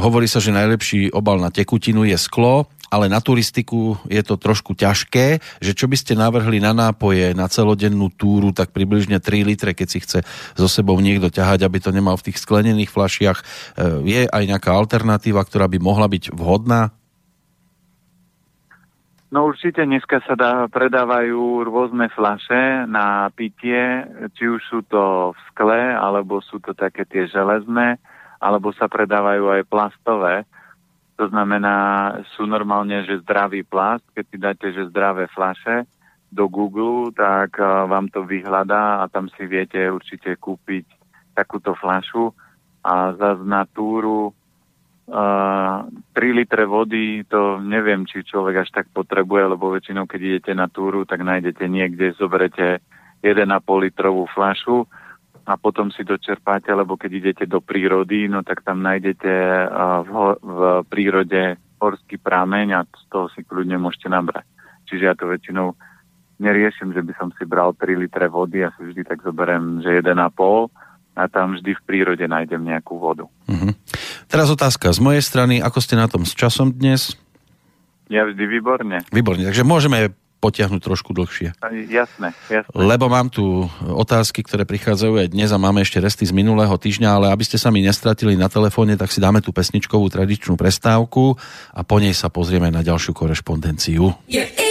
hovorí sa, že najlepší obal na tekutinu je sklo ale na turistiku je to trošku ťažké, že čo by ste navrhli na nápoje, na celodennú túru, tak približne 3 litre, keď si chce so sebou niekto ťahať, aby to nemal v tých sklenených flašiach. E, je aj nejaká alternatíva, ktorá by mohla byť vhodná? No určite dneska sa dá, predávajú rôzne flaše na pitie, či už sú to v skle, alebo sú to také tie železné, alebo sa predávajú aj plastové to znamená, sú normálne, že zdravý plast, keď si dáte, že zdravé flaše do Google, tak uh, vám to vyhľadá a tam si viete určite kúpiť takúto flašu. A za na túru uh, 3 litre vody, to neviem, či človek až tak potrebuje, lebo väčšinou, keď idete na túru, tak nájdete niekde, zoberete 1,5 litrovú flašu a potom si dočerpáte, lebo keď idete do prírody, no tak tam nájdete v, v prírode horský prámeň a z toho si kľudne môžete nabrať. Čiže ja to väčšinou neriešim, že by som si bral 3 litre vody, ja si vždy tak zoberiem, že 1,5 a tam vždy v prírode nájdem nejakú vodu. Uh-huh. Teraz otázka z mojej strany, ako ste na tom s časom dnes? Ja vždy výborne. Výborne, takže môžeme potiahnuť trošku dlhšie. Jasné, jasné. Lebo mám tu otázky, ktoré prichádzajú aj dnes a máme ešte resty z minulého týždňa, ale aby ste sa mi nestratili na telefóne, tak si dáme tú pesničkovú tradičnú prestávku a po nej sa pozrieme na ďalšiu korešpondenciu. Yeah.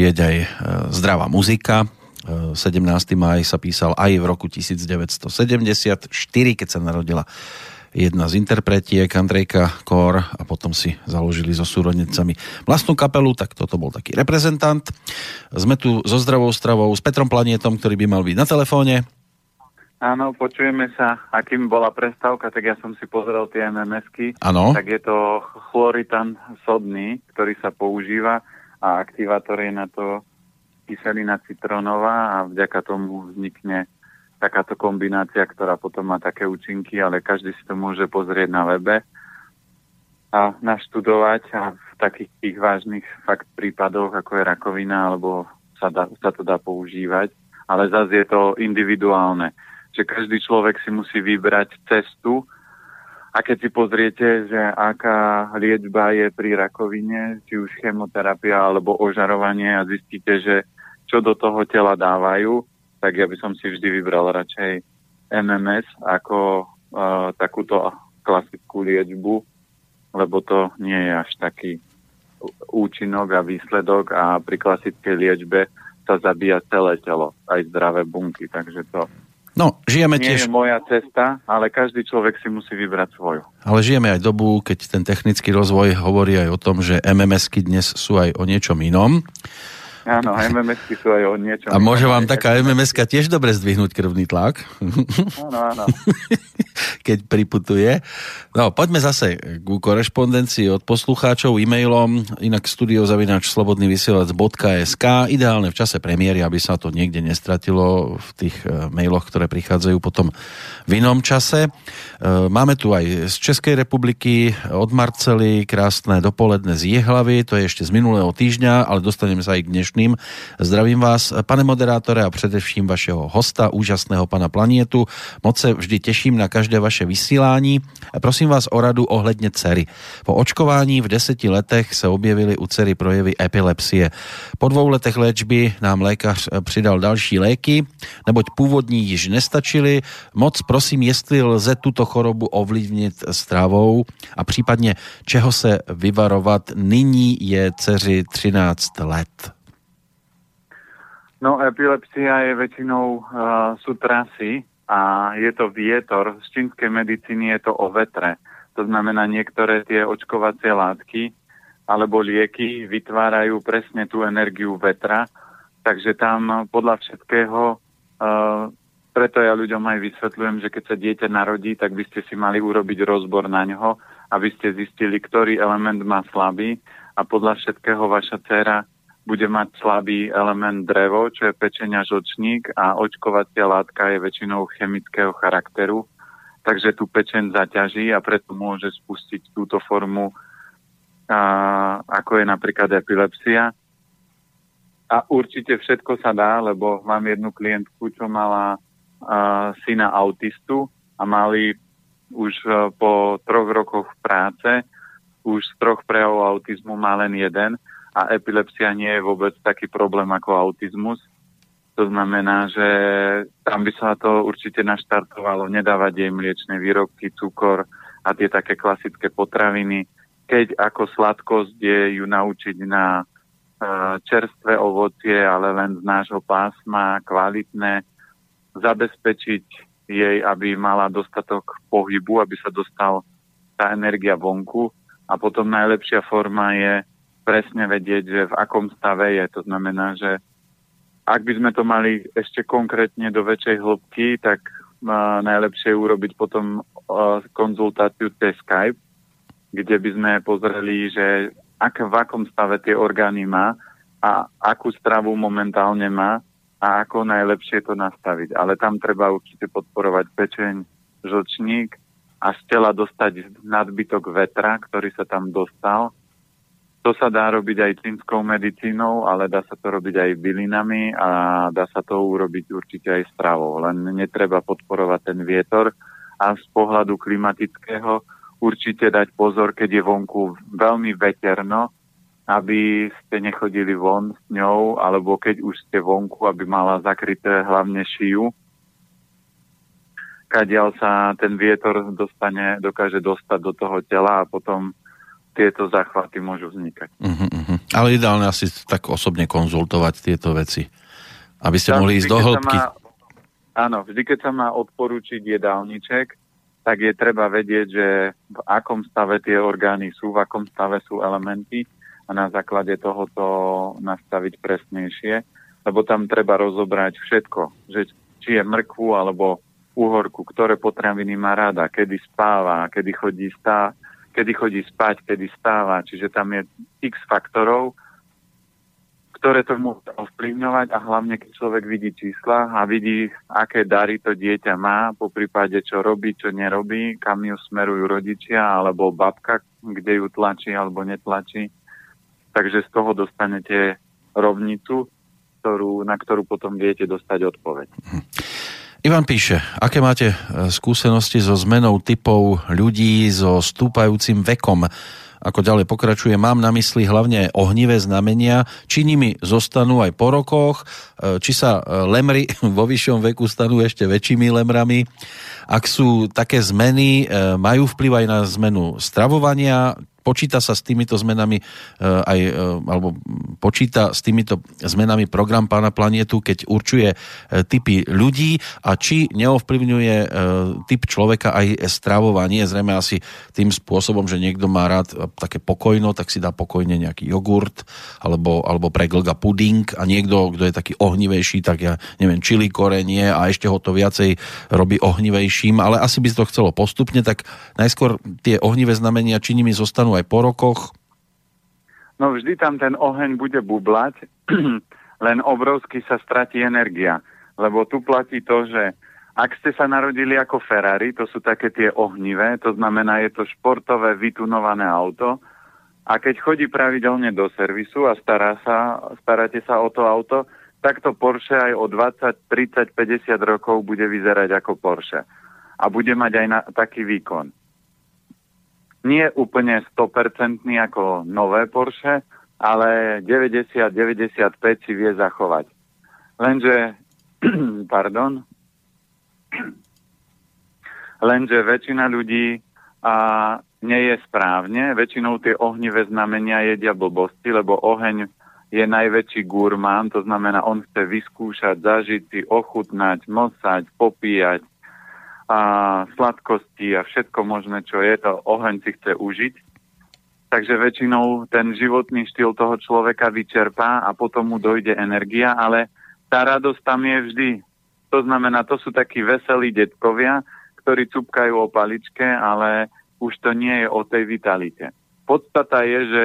Prispieť aj e, zdravá muzika. 17. maj sa písal aj v roku 1974, keď sa narodila jedna z interpretiek Andrejka Kor a potom si založili so súrodnicami vlastnú kapelu, tak toto bol taký reprezentant. Sme tu so zdravou stravou, s Petrom Planietom, ktorý by mal byť na telefóne. Áno, počujeme sa. Akým bola prestávka, tak ja som si pozrel tie MMSky. Áno. Tak je to chloritan sodný, ktorý sa používa a aktivátor je na to kyselina citronová a vďaka tomu vznikne takáto kombinácia, ktorá potom má také účinky, ale každý si to môže pozrieť na webe a naštudovať a v takých tých vážnych fakt prípadoch, ako je rakovina, alebo sa, dá, sa to dá používať. Ale zase je to individuálne že každý človek si musí vybrať cestu a keď si pozriete, že aká liečba je pri rakovine, či už chemoterapia alebo ožarovanie a zistíte, že čo do toho tela dávajú, tak ja by som si vždy vybral radšej MMS ako uh, takúto klasickú liečbu, lebo to nie je až taký účinok a výsledok a pri klasickej liečbe sa zabíja celé telo, aj zdravé bunky, takže to No, žijeme Nie tiež... je moja cesta, ale každý človek si musí vybrať svoju. Ale žijeme aj dobu, keď ten technický rozvoj hovorí aj o tom, že MMSky dnes sú aj o niečom inom. Áno, mms sú aj o niečom. A môže vám taká mms tiež dobre zdvihnúť krvný tlak? Áno, áno. Keď priputuje. No, poďme zase ku korešpondencii od poslucháčov e-mailom, inak studiozavinač slobodnyvysielac.sk ideálne v čase premiéry, aby sa to niekde nestratilo v tých e, mailoch, ktoré prichádzajú potom v inom čase. E, máme tu aj z Českej republiky od Marcely krásne dopoledne z Jehlavy, to je ešte z minulého týždňa, ale dostaneme sa aj k dnešným dnešným. Zdravím vás, pane moderátore a především vašeho hosta, úžasného pana Planietu. Moc se vždy těším na každé vaše vysílání. Prosím vás o radu ohledně dcery. Po očkování v deseti letech se objevily u dcery projevy epilepsie. Po dvou letech léčby nám lékař přidal další léky, neboť původní již nestačily. Moc prosím, jestli lze tuto chorobu ovlivnit stravou a případně čeho se vyvarovat. Nyní je dceři 13 let. No, epilepsia je väčšinou, uh, sú trasy a je to vietor. Z čínskej medicíny je to o vetre. To znamená, niektoré tie očkovacie látky alebo lieky vytvárajú presne tú energiu vetra, takže tam podľa všetkého, uh, preto ja ľuďom aj vysvetľujem, že keď sa dieťa narodí, tak by ste si mali urobiť rozbor na ňo, aby ste zistili, ktorý element má slabý a podľa všetkého vaša dcera bude mať slabý element drevo, čo je pečenia žočník a očkovacia látka je väčšinou chemického charakteru, takže tu pečen zaťaží a preto môže spustiť túto formu, a, ako je napríklad epilepsia. A určite všetko sa dá, lebo mám jednu klientku, čo mala a, syna autistu a mali už a, e, po troch rokoch práce, už z troch prejavov autizmu má len jeden a epilepsia nie je vôbec taký problém ako autizmus. To znamená, že tam by sa to určite naštartovalo, nedávať jej mliečne výrobky, cukor a tie také klasické potraviny. Keď ako sladkosť je ju naučiť na uh, čerstvé ovocie, ale len z nášho pásma, kvalitné, zabezpečiť jej, aby mala dostatok pohybu, aby sa dostal tá energia vonku. A potom najlepšia forma je presne vedieť, že v akom stave je. To znamená, že ak by sme to mali ešte konkrétne do väčšej hĺbky, tak uh, najlepšie je urobiť potom uh, konzultáciu cez Skype, kde by sme pozreli, že ak, v akom stave tie orgány má a akú stravu momentálne má a ako najlepšie to nastaviť. Ale tam treba určite podporovať pečeň, žlčník a z tela dostať nadbytok vetra, ktorý sa tam dostal to sa dá robiť aj čínskou medicínou, ale dá sa to robiť aj bylinami a dá sa to urobiť určite aj stravou. Len netreba podporovať ten vietor a z pohľadu klimatického určite dať pozor, keď je vonku veľmi veterno, aby ste nechodili von s ňou, alebo keď už ste vonku, aby mala zakryté hlavne šiju, kadiaľ sa ten vietor dostane, dokáže dostať do toho tela a potom tieto záchvaty môžu vznikať. Uh-huh, uh-huh. Ale ideálne asi tak osobne konzultovať tieto veci, aby ste Tam, mohli ísť do hĺbky. Má, áno, vždy, keď sa má odporúčiť jedálniček, tak je treba vedieť, že v akom stave tie orgány sú, v akom stave sú elementy a na základe tohoto nastaviť presnejšie, lebo tam treba rozobrať všetko, že či je mrkvu alebo úhorku, ktoré potraviny má rada, kedy spáva, kedy chodí, stá, kedy chodí spať, kedy stáva. Čiže tam je x faktorov, ktoré to môžu ovplyvňovať a hlavne keď človek vidí čísla a vidí, aké dary to dieťa má, po prípade čo robí, čo nerobí, kam ju smerujú rodičia alebo babka, kde ju tlačí alebo netlačí. Takže z toho dostanete rovnicu, ktorú, na ktorú potom viete dostať odpoveď. Ivan píše, aké máte e, skúsenosti so zmenou typov ľudí so stúpajúcim vekom? Ako ďalej pokračuje, mám na mysli hlavne ohnivé znamenia, či nimi zostanú aj po rokoch, e, či sa e, lemry vo vyššom veku stanú ešte väčšími lemrami. Ak sú také zmeny, majú vplyv aj na zmenu stravovania, počíta sa s týmito zmenami e, aj, e, alebo počíta s týmito zmenami program Pána planietu, keď určuje e, typy ľudí a či neovplyvňuje typ človeka aj stravovanie, zrejme asi tým spôsobom, že niekto má rád také pokojno, tak si dá pokojne nejaký jogurt alebo, alebo preglga puding a niekto, kto je taký ohnivejší, tak ja neviem, čili korenie a ešte ho to viacej robí ohnivejším, ale asi by to chcelo postupne, tak najskôr tie ohnivé znamenia, či nimi zostanú aj po rokoch? No vždy tam ten oheň bude bublať, len obrovsky sa stratí energia. Lebo tu platí to, že ak ste sa narodili ako Ferrari, to sú také tie ohnivé, to znamená, je to športové, vytunované auto, a keď chodí pravidelne do servisu a stará sa, staráte sa o to auto, tak to Porsche aj o 20, 30, 50 rokov bude vyzerať ako Porsche. A bude mať aj na, taký výkon nie úplne 100% ako nové Porsche, ale 90-95 si vie zachovať. Lenže, pardon, lenže väčšina ľudí a nie je správne. Väčšinou tie ohnivé znamenia jedia blbosti, lebo oheň je najväčší gurmán, to znamená, on chce vyskúšať, zažiť si, ochutnať, mosať, popíjať, a sladkosti a všetko možné, čo je, to oheň si chce užiť. Takže väčšinou ten životný štýl toho človeka vyčerpá a potom mu dojde energia, ale tá radosť tam je vždy. To znamená, to sú takí veselí detkovia, ktorí cupkajú o paličke, ale už to nie je o tej vitalite. Podstata je, že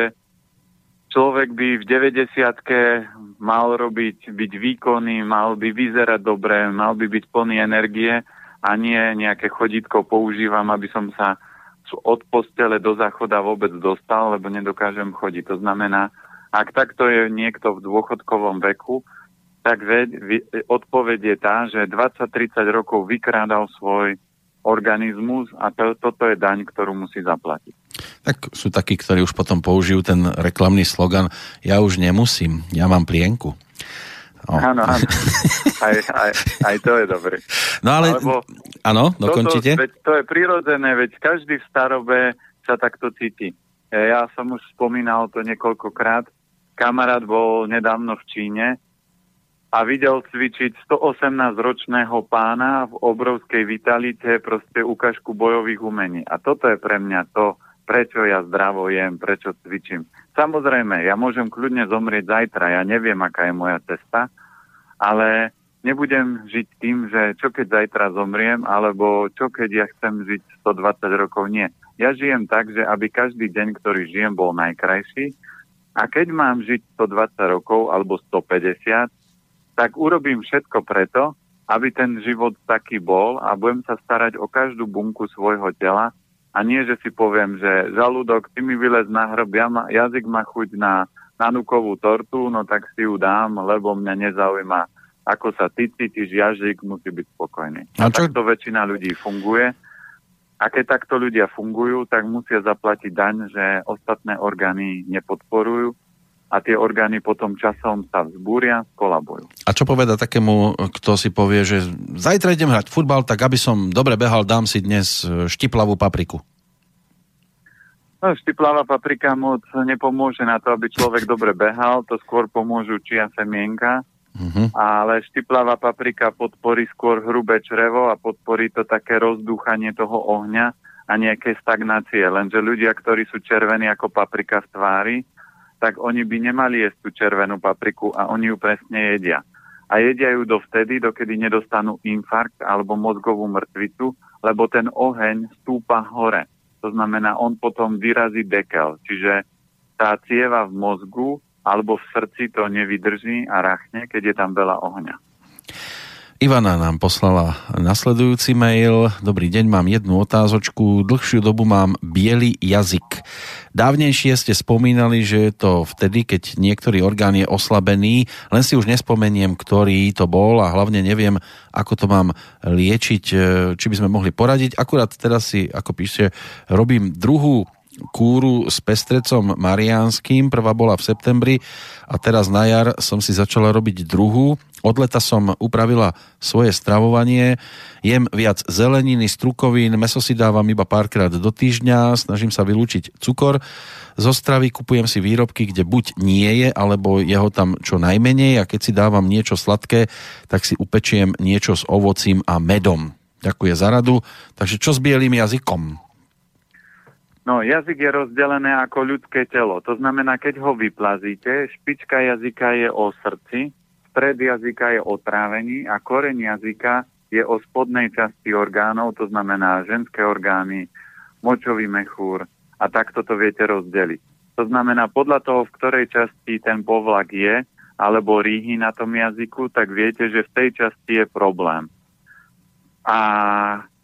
človek by v 90 mal robiť, byť výkonný, mal by vyzerať dobre, mal by byť plný energie a nie nejaké chodítko používam, aby som sa od postele do záchoda vôbec dostal, lebo nedokážem chodiť. To znamená, ak takto je niekto v dôchodkovom veku, tak odpoveď je tá, že 20-30 rokov vykrádal svoj organizmus a to, toto je daň, ktorú musí zaplatiť. Tak sú takí, ktorí už potom použijú ten reklamný slogan Ja už nemusím, ja mám plienku. Áno, áno. Aj, aj, aj to je dobré. No ale, Alebo áno, dokončite. Toto, veď to je prirodzené, veď každý v starobe sa takto cíti. E, ja som už spomínal to niekoľkokrát. Kamarát bol nedávno v Číne a videl cvičiť 118-ročného pána v obrovskej vitalite, proste ukážku bojových umení. A toto je pre mňa to, prečo ja zdravo jem, prečo cvičím. Samozrejme, ja môžem kľudne zomrieť zajtra, ja neviem, aká je moja cesta, ale nebudem žiť tým, že čo keď zajtra zomriem, alebo čo keď ja chcem žiť 120 rokov. Nie. Ja žijem tak, že aby každý deň, ktorý žijem, bol najkrajší. A keď mám žiť 120 rokov alebo 150, tak urobím všetko preto, aby ten život taký bol a budem sa starať o každú bunku svojho tela, a nie, že si poviem, že žalúdok, ty mi vylez na hrob, ja ma, jazyk má chuť na nanukovú tortu, no tak si ju dám, lebo mňa nezaujíma, ako sa ty cítiš, jazyk musí byť spokojný. A, a čo... takto väčšina ľudí funguje. A keď takto ľudia fungujú, tak musia zaplatiť daň, že ostatné orgány nepodporujú a tie orgány potom časom sa vzbúria, skolabujú. A čo poveda takému, kto si povie, že zajtra idem hrať futbal, tak aby som dobre behal, dám si dnes e, štiplavú papriku? No, štiplavá paprika moc nepomôže na to, aby človek dobre behal, to skôr pomôžu čia semienka, uh-huh. ale štiplavá paprika podporí skôr hrubé črevo a podporí to také rozdúchanie toho ohňa a nejaké stagnácie. Lenže ľudia, ktorí sú červení ako paprika v tvári, tak oni by nemali jesť tú červenú papriku a oni ju presne jedia. A jedia ju dovtedy, dokedy nedostanú infarkt alebo mozgovú mŕtvicu, lebo ten oheň stúpa hore. To znamená, on potom vyrazí dekel, čiže tá cieva v mozgu alebo v srdci to nevydrží a rachne, keď je tam veľa ohňa. Ivana nám poslala nasledujúci mail. Dobrý deň, mám jednu otázočku. Dlhšiu dobu mám biely jazyk. Dávnejšie ste spomínali, že je to vtedy, keď niektorý orgán je oslabený, len si už nespomeniem, ktorý to bol a hlavne neviem, ako to mám liečiť, či by sme mohli poradiť. Akurát teraz si, ako píše, robím druhú kúru s pestrecom mariánským. Prvá bola v septembri a teraz na jar som si začala robiť druhú. Od leta som upravila svoje stravovanie. Jem viac zeleniny, strukovín, meso si dávam iba párkrát do týždňa, snažím sa vylúčiť cukor. Zo stravy kupujem si výrobky, kde buď nie je, alebo je ho tam čo najmenej a keď si dávam niečo sladké, tak si upečiem niečo s ovocím a medom. Ďakujem za radu. Takže čo s bielým jazykom? No, jazyk je rozdelené ako ľudské telo. To znamená, keď ho vyplazíte, špička jazyka je o srdci, stred jazyka je o trávení a koreň jazyka je o spodnej časti orgánov, to znamená ženské orgány, močový mechúr a takto to viete rozdeliť. To znamená, podľa toho, v ktorej časti ten povlak je, alebo rýhy na tom jazyku, tak viete, že v tej časti je problém. A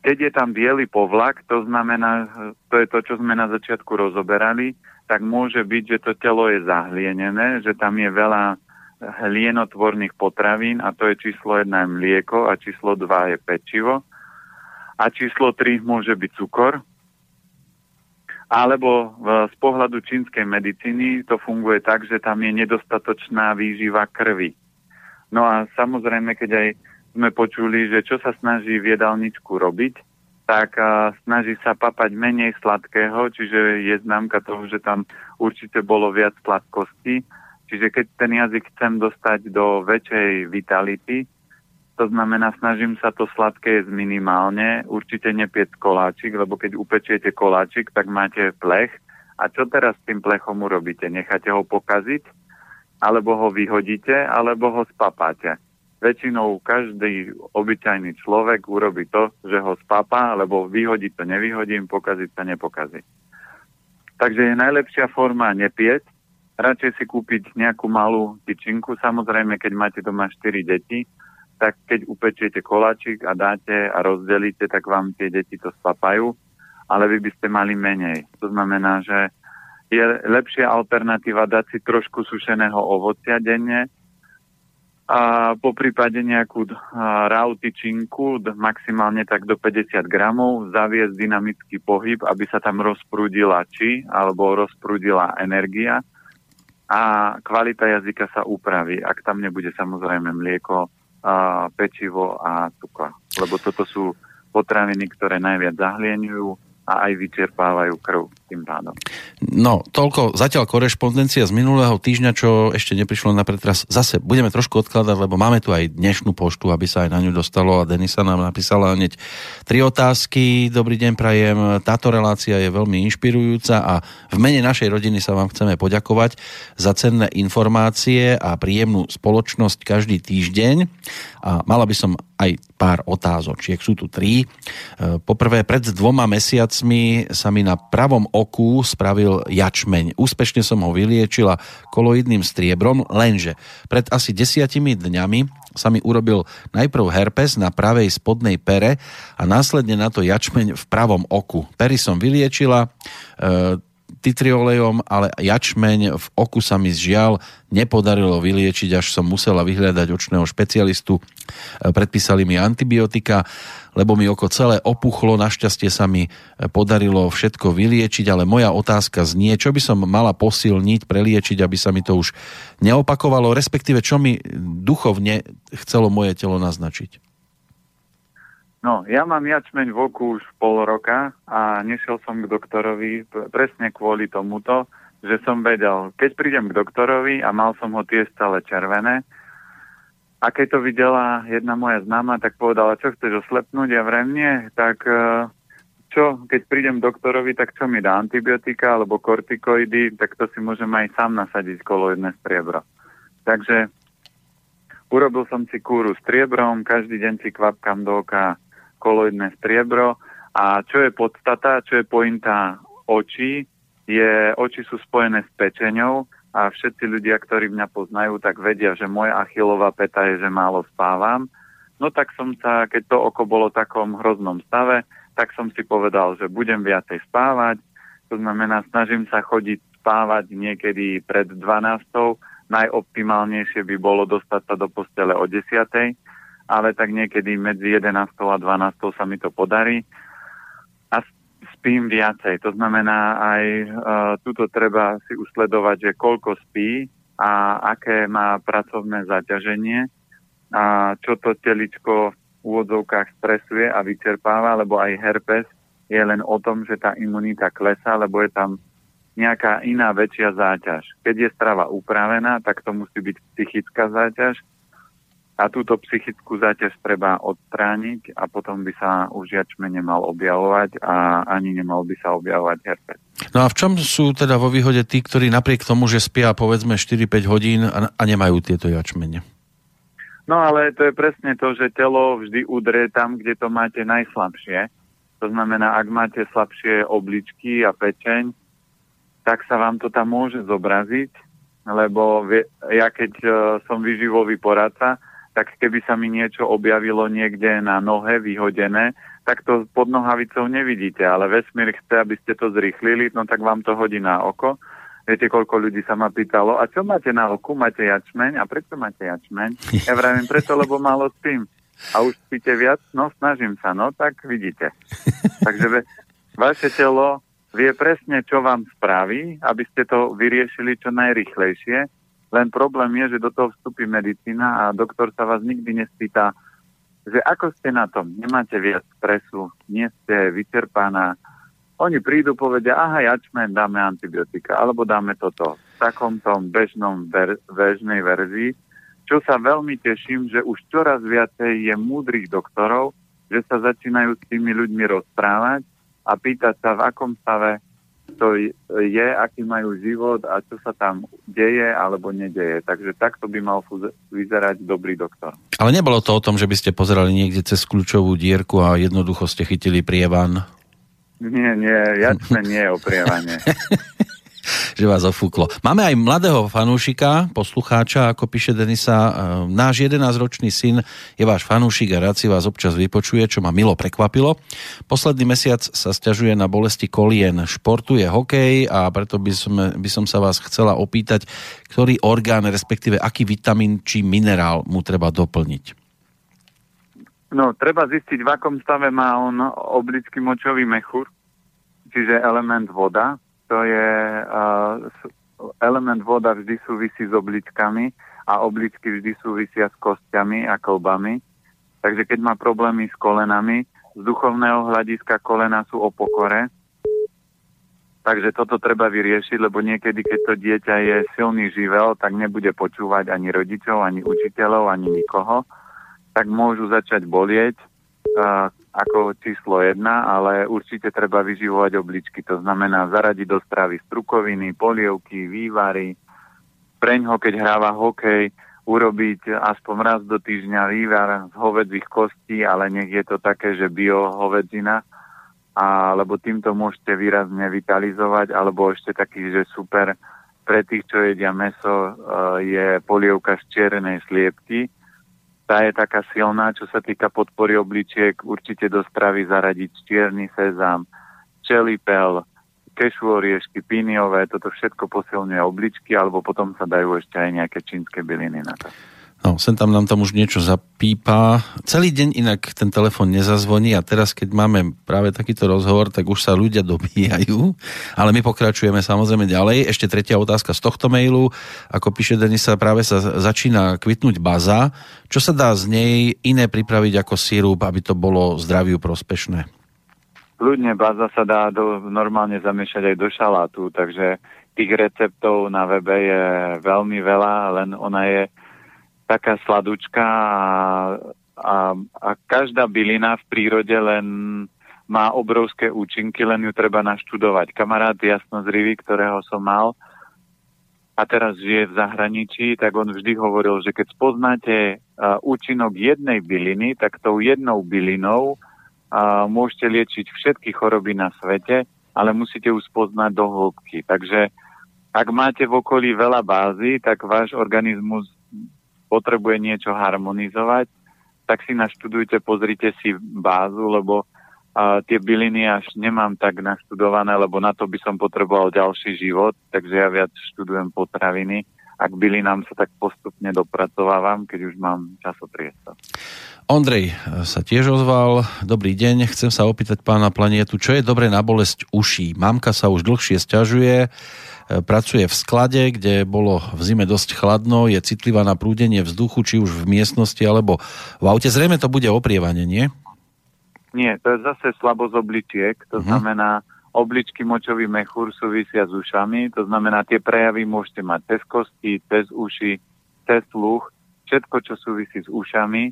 keď je tam biely povlak, to znamená, to je to, čo sme na začiatku rozoberali, tak môže byť, že to telo je zahlienené, že tam je veľa hlienotvorných potravín a to je číslo 1 je mlieko a číslo 2 je pečivo a číslo 3 môže byť cukor. Alebo z pohľadu čínskej medicíny to funguje tak, že tam je nedostatočná výživa krvi. No a samozrejme, keď aj sme počuli, že čo sa snaží v jedálničku robiť, tak a, snaží sa papať menej sladkého, čiže je známka toho, že tam určite bolo viac sladkosti. Čiže keď ten jazyk chcem dostať do väčšej vitality, to znamená, snažím sa to sladké jesť minimálne, určite nepiec koláčik, lebo keď upečiete koláčik, tak máte plech. A čo teraz s tým plechom urobíte? Necháte ho pokaziť? Alebo ho vyhodíte? Alebo ho spapáte? Väčšinou každý obyčajný človek urobí to, že ho spápa, lebo vyhodiť to nevyhodím, pokaziť sa nepokazí. Takže je najlepšia forma nepieť, radšej si kúpiť nejakú malú tyčinku, samozrejme, keď máte doma 4 deti, tak keď upečiete koláčik a dáte a rozdelíte, tak vám tie deti to spapajú, ale vy by ste mali menej. To znamená, že je lepšia alternatíva dať si trošku sušeného ovocia denne, a po prípade nejakú rautičinku, maximálne tak do 50 gramov, zaviesť dynamický pohyb, aby sa tam rozprúdila či alebo rozprúdila energia a kvalita jazyka sa upraví, ak tam nebude samozrejme mlieko, a pečivo a cukor. Lebo toto sú potraviny, ktoré najviac zahlieňujú a aj vyčerpávajú krv tým pádom. No, toľko zatiaľ korešpondencia z minulého týždňa, čo ešte neprišlo na pretras. Zase budeme trošku odkladať, lebo máme tu aj dnešnú poštu, aby sa aj na ňu dostalo a Denisa nám napísala hneď tri otázky. Dobrý deň, prajem. Táto relácia je veľmi inšpirujúca a v mene našej rodiny sa vám chceme poďakovať za cenné informácie a príjemnú spoločnosť každý týždeň. A mala by som aj pár otázočiek. Sú tu tri. E, poprvé, pred dvoma mesiacmi sa mi na pravom oku spravil jačmeň. Úspešne som ho vyliečila koloidným striebrom, lenže pred asi desiatimi dňami sa mi urobil najprv herpes na pravej spodnej pere a následne na to jačmeň v pravom oku. Pery som vyliečila, e, titriolejom, ale jačmeň v oku sa mi žiaľ nepodarilo vyliečiť, až som musela vyhľadať očného špecialistu. E, predpísali mi antibiotika, lebo mi oko celé opuchlo, našťastie sa mi e, podarilo všetko vyliečiť, ale moja otázka znie, čo by som mala posilniť, preliečiť, aby sa mi to už neopakovalo, respektíve čo mi duchovne chcelo moje telo naznačiť. No, ja mám jačmeň v oku už pol roka a nešiel som k doktorovi presne kvôli tomuto, že som vedel, keď prídem k doktorovi a mal som ho tie stále červené, a keď to videla jedna moja známa, tak povedala, čo chceš oslepnúť, ja vrem nie, tak e, čo, keď prídem doktorovi, tak čo mi dá antibiotika alebo kortikoidy, tak to si môžem aj sám nasadiť koloidné striebro. Takže urobil som si kúru striebrom, každý deň si kvapkam do oka koloidné striebro. A čo je podstata, čo je pointa očí, je, oči sú spojené s pečeňou a všetci ľudia, ktorí mňa poznajú, tak vedia, že moja achilová peta je, že málo spávam. No tak som sa, keď to oko bolo v takom hroznom stave, tak som si povedal, že budem viacej spávať. To znamená, snažím sa chodiť spávať niekedy pred 12. Najoptimálnejšie by bolo dostať sa do postele o 10. Ale tak niekedy medzi 11. a 12. sa mi to podarí. Spím viacej. To znamená, aj uh, tuto treba si usledovať, že koľko spí a aké má pracovné zaťaženie a čo to teličko v úvodzovkách stresuje a vyčerpáva, lebo aj herpes je len o tom, že tá imunita klesá, lebo je tam nejaká iná väčšia záťaž. Keď je strava upravená, tak to musí byť psychická záťaž a túto psychickú záťaž treba odstrániť a potom by sa už jačme nemal objavovať a ani nemal by sa objavovať herpes. No a v čom sú teda vo výhode tí, ktorí napriek tomu, že spia povedzme 4-5 hodín a, a nemajú tieto jačmene? No ale to je presne to, že telo vždy udrie tam, kde to máte najslabšie. To znamená, ak máte slabšie obličky a pečeň, tak sa vám to tam môže zobraziť, lebo ja keď uh, som vyživový poradca, tak keby sa mi niečo objavilo niekde na nohe vyhodené, tak to pod nohavicou nevidíte, ale vesmír chce, aby ste to zrýchlili, no tak vám to hodí na oko. Viete, koľko ľudí sa ma pýtalo, a čo máte na oku? Máte jačmeň? A prečo máte jačmeň? Ja vravím, preto, lebo málo spím. A už spíte viac? No, snažím sa, no, tak vidíte. Takže vaše telo vie presne, čo vám spraví, aby ste to vyriešili čo najrychlejšie len problém je, že do toho vstupí medicína a doktor sa vás nikdy nespýta, že ako ste na tom, nemáte viac stresu, nie ste vyčerpaná. Oni prídu, povedia, aha, jačmen, dáme antibiotika, alebo dáme toto. V takom tom bežnom ver- bežnej verzii, čo sa veľmi teším, že už čoraz viacej je múdrych doktorov, že sa začínajú s tými ľuďmi rozprávať a pýtať sa, v akom stave to je, aký majú život a čo sa tam deje alebo nedeje. Takže takto by mal vyzerať dobrý doktor. Ale nebolo to o tom, že by ste pozerali niekde cez kľúčovú dierku a jednoducho ste chytili prievan? Nie, nie, jasne nie o prievane. že vás ofúklo. Máme aj mladého fanúšika, poslucháča, ako píše Denisa. E, náš 11-ročný syn je váš fanúšik a rád si vás občas vypočuje, čo ma milo prekvapilo. Posledný mesiac sa stiažuje na bolesti kolien. Športuje hokej a preto by som, by som sa vás chcela opýtať, ktorý orgán, respektíve aký vitamín či minerál mu treba doplniť. No, treba zistiť, v akom stave má on oblický močový mechúr, čiže element voda, to je element voda vždy súvisí s obličkami a obličky vždy súvisia s kostiami a kolbami. Takže keď má problémy s kolenami, z duchovného hľadiska kolena sú o pokore. Takže toto treba vyriešiť, lebo niekedy, keď to dieťa je silný živel, tak nebude počúvať ani rodičov, ani učiteľov, ani nikoho. Tak môžu začať bolieť ako číslo jedna, ale určite treba vyživovať obličky. To znamená zaradiť do stravy strukoviny, polievky, vývary. Preňho, keď hráva hokej, urobiť aspoň raz do týždňa vývar z hovedzích kostí, ale nech je to také, že bio hovedzina, alebo týmto môžete výrazne vitalizovať, alebo ešte taký, že super pre tých, čo jedia meso, e, je polievka z čiernej sliepky, tá je taká silná, čo sa týka podpory obličiek, určite do stravy zaradiť čierny sezam, čelipel, kešu oriešky, píniové, toto všetko posilňuje obličky, alebo potom sa dajú ešte aj nejaké čínske byliny na to. No, sem tam nám tam už niečo zapípa. Celý deň inak ten telefon nezazvoní a teraz, keď máme práve takýto rozhovor, tak už sa ľudia dobíjajú. Ale my pokračujeme samozrejme ďalej. Ešte tretia otázka z tohto mailu. Ako píše Denisa, práve sa začína kvitnúť baza. Čo sa dá z nej iné pripraviť ako sírup, aby to bolo zdraviu prospešné? Ľudne baza sa dá do, normálne zamiešať aj do šalátu, takže tých receptov na webe je veľmi veľa, len ona je taká sladučka a, a, a každá bylina v prírode len má obrovské účinky, len ju treba naštudovať. Kamarát jasnozrivý, ktorého som mal a teraz žije v zahraničí, tak on vždy hovoril, že keď spoznáte uh, účinok jednej byliny, tak tou jednou bylinou uh, môžete liečiť všetky choroby na svete, ale musíte ju spoznať do hĺbky. Takže ak máte v okolí veľa bázy, tak váš organizmus potrebuje niečo harmonizovať, tak si naštudujte, pozrite si bázu, lebo a tie byliny až nemám tak naštudované, lebo na to by som potreboval ďalší život, takže ja viac študujem potraviny a k bylinám sa tak postupne dopracovávam, keď už mám časopriestor. Ondrej sa tiež ozval. Dobrý deň, chcem sa opýtať pána Planietu, čo je dobre na bolesť uší? Mamka sa už dlhšie stiažuje, E, pracuje v sklade, kde bolo v zime dosť chladno, je citlivá na prúdenie vzduchu, či už v miestnosti alebo v aute. Zrejme to bude oprievanie, nie? Nie, to je zase slabosť obličiek, to uh-huh. znamená obličky močový mechúr súvisia s ušami, to znamená tie prejavy môžete mať cez kosti, cez uši, cez sluch, všetko, čo súvisí s ušami,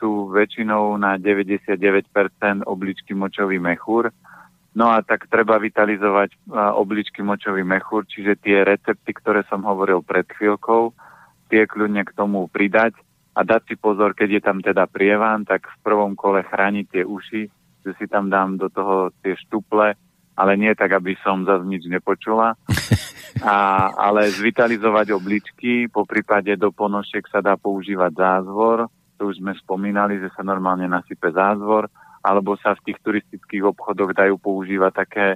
sú väčšinou na 99% obličky močový mechúr No a tak treba vitalizovať obličky močový mechúr, čiže tie recepty, ktoré som hovoril pred chvíľkou, tie kľudne k tomu pridať a dať si pozor, keď je tam teda prievan, tak v prvom kole chrániť tie uši, že si tam dám do toho tie štuple, ale nie tak, aby som zase nič nepočula. A, ale zvitalizovať obličky, po prípade do ponošiek sa dá používať zázvor, to už sme spomínali, že sa normálne nasype zázvor, alebo sa v tých turistických obchodoch dajú používať také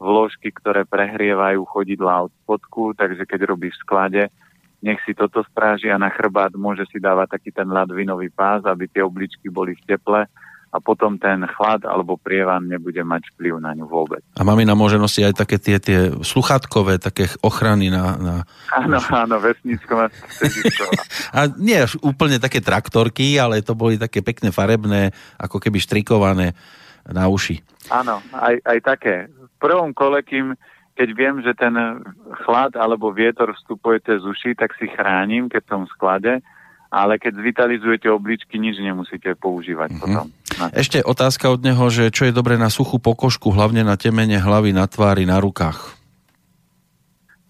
vložky, ktoré prehrievajú chodidla od spodku, takže keď robíš v sklade, nech si toto stráži a na chrbát môže si dávať taký ten ladvinový pás, aby tie obličky boli v teple a potom ten chlad alebo prievan nebude mať vplyv na ňu vôbec. A máme na môže nosiť aj také tie, tie sluchátkové, také ochrany na... na... Áno, áno, vesnícková A nie úplne také traktorky, ale to boli také pekné farebné, ako keby štrikované na uši. Áno, aj, aj také. V prvom kole, kým keď viem, že ten chlad alebo vietor vstupuje cez uši, tak si chránim, keď som v sklade ale keď zvitalizujete obličky, nič nemusíte používať mm-hmm. potom. Ešte otázka od neho, že čo je dobré na suchú pokožku, hlavne na temene hlavy, na tvári, na rukách?